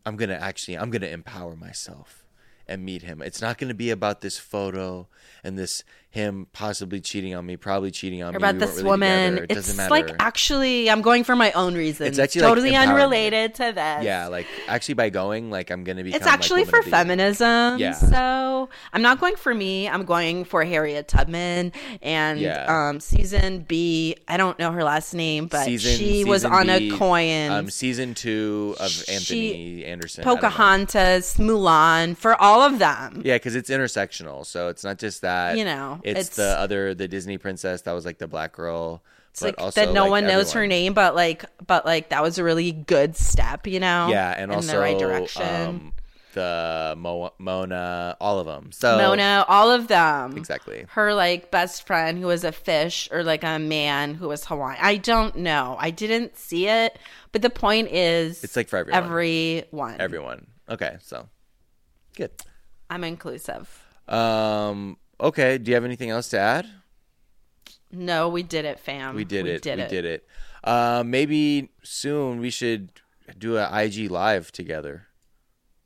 I'm gonna actually, I'm gonna empower myself and meet him. It's not gonna be about this photo and this him possibly cheating on me, probably cheating on Or me. about We this really woman. together. It It's doesn't matter. like actually, I'm going for my own reasons. It's actually, totally empowerment. unrelated to this. yeah, like actually by going, like I'm gonna be. It's actually for feminism. Yeah. So I'm not going for me. I'm going for Harriet Tubman and Yeah. um, season B. I don't know her last name, but season, she was on B, a coin. Um, season two of She- Anthony Anderson. I don't know. Pocahontas, Mulan, for all of them. Yeah, because it's intersectional, so it's not just that. You know, it's, it's- the other the Disney princess that was like the black girl. It's but like also, that no like, one knows her name, but like, but like that was a really good step, you know. Yeah, and in also the right direction. Um, the Mo- Moana, all of them. So Moana, all of them. Exactly. Her like best friend who was a fish or like a man who was Hawaiian. I don't know. I didn't see it, but the point is It's like for everyone. Everyone. Everyone. Okay, so good. I'm inclusive. Um. Okay. Do you have anything else to add? No, we did it, fam. we did it. Did we it. did it. Uh, maybe soon we should do a IG live together.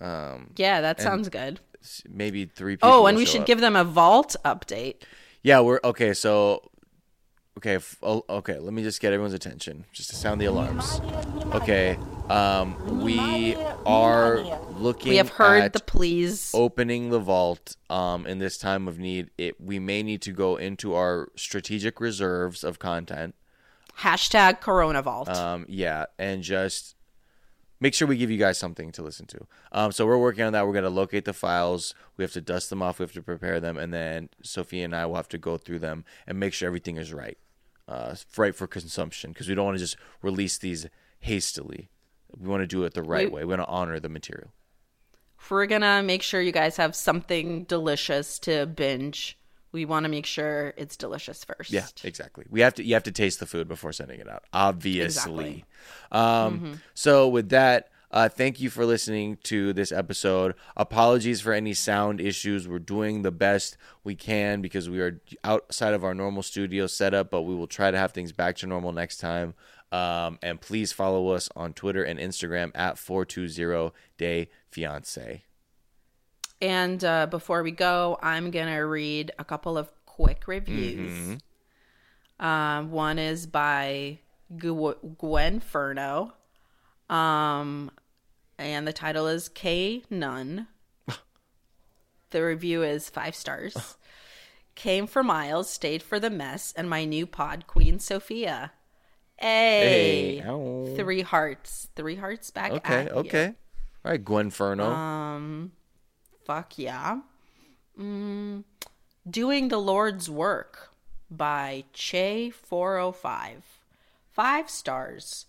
Um, Yeah, that sounds good. Maybe three people. Oh, and we should up. give them a vault update. Yeah, we're okay. So, okay, f- oh, okay. Let me just get everyone's attention, just to sound the alarms. Okay, um, we are looking. We have heard at the pleas. Opening the vault. Um, in this time of need, it we may need to go into our strategic reserves of content. Hashtag Corona Vault. Um, yeah, and just make sure we give you guys something to listen to. Um, so we're working on that. We're gonna locate the files. We have to dust them off. We have to prepare them, and then Sophia and I will have to go through them and make sure everything is right, uh, right for consumption. Because we don't want to just release these hastily. We want to do it the right We- way. We want to honor the material. We're gonna make sure you guys have something delicious to binge. We want to make sure it's delicious first. Yeah, exactly. We have to. You have to taste the food before sending it out. Obviously. Exactly. Um, Mhm. So with that, uh, thank you for listening to this episode. Apologies for any sound issues. We're doing the best we can because we are outside of our normal studio setup, but we will try to have things back to normal next time. Um, and please follow us on Twitter and Instagram at 420 Day Fiance. And uh, before we go, I'm gonna read a couple of quick reviews. Mhm. Um, one is by Gu- Gwen Furno, um, and the title is K Nunn. *laughs* the review is five stars. *laughs* Came for miles, stayed for the mess, and my new pod, Queen Sophia. Hey, Hey, three hearts, three hearts back. Okay, at you. okay. All right, Gwen Ferno. Um, fuck yeah. Mm, Doing the Lord's Work by Che405. Five stars.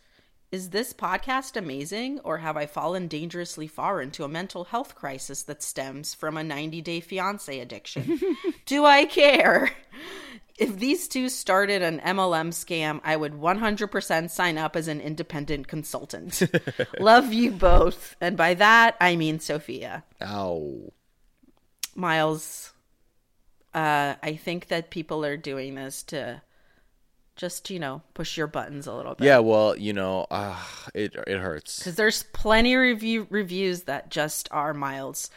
Is this podcast amazing, or have I fallen dangerously far into a mental health crisis that stems from a 90 day fiance addiction? *laughs* Do I care? If these two started an MLM scam, I would 100% sign up as an independent consultant. *laughs* Love you both. And by that, I mean Sophia. Ow. Miles, uh, I think that people are doing this to just, you know, push your buttons a little bit. Yeah, well, you know, uh, it it hurts. Because there's plenty of review reviews that just are Miles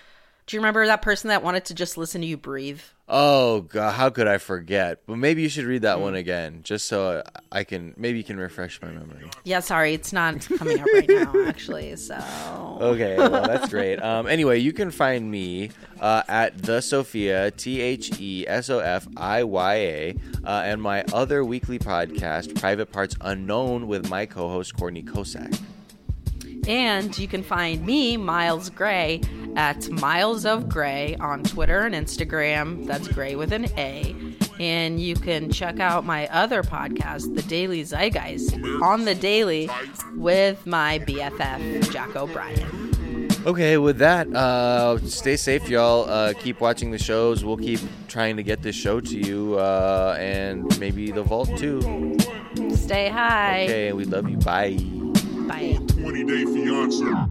Do you remember that person that wanted to just listen to you breathe? Oh god, how could I forget? But maybe you should read that one again, just so I can maybe you can refresh my memory. Yeah, sorry, it's not coming up right now, actually. So *laughs* Okay, well that's great. Um, anyway, you can find me uh, at the Sophia T H E S O F I Y A, uh, and my other weekly podcast, Private Parts Unknown, with my co-host Courtney Kosak. And you can find me, Miles Gray, at Miles of Gray on Twitter and Instagram. That's Gray with an A. And you can check out my other podcast, The Daily Zeitgeist, on the Daily with my BFF, Jack O'Brien. Okay, with that, uh, stay safe, y'all. Uh, keep watching the shows. We'll keep trying to get this show to you, uh, and maybe the vault too. Stay high. Okay, we love you. Bye. Bye. 20 Day Fiance.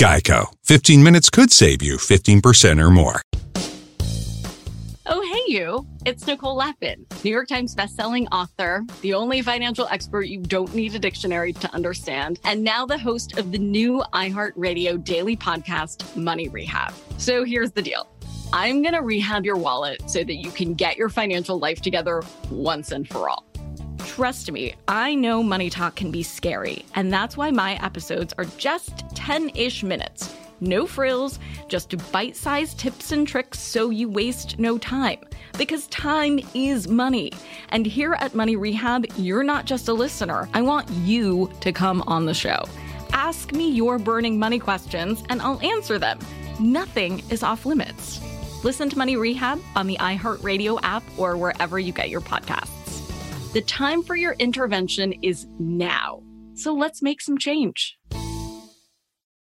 Geico. 15 minutes could save you 15% or more. Oh, hey, you. It's Nicole Lapin, New York Times bestselling author, the only financial expert you don't need a dictionary to understand, and now the host of the new iHeartRadio daily podcast, Money Rehab. So here's the deal I'm going to rehab your wallet so that you can get your financial life together once and for all. Trust me, I know money talk can be scary, and that's why my episodes are just 10 ish minutes. No frills, just bite sized tips and tricks so you waste no time. Because time is money. And here at Money Rehab, you're not just a listener. I want you to come on the show. Ask me your burning money questions, and I'll answer them. Nothing is off limits. Listen to Money Rehab on the iHeartRadio app or wherever you get your podcasts. The time for your intervention is now. So let's make some change.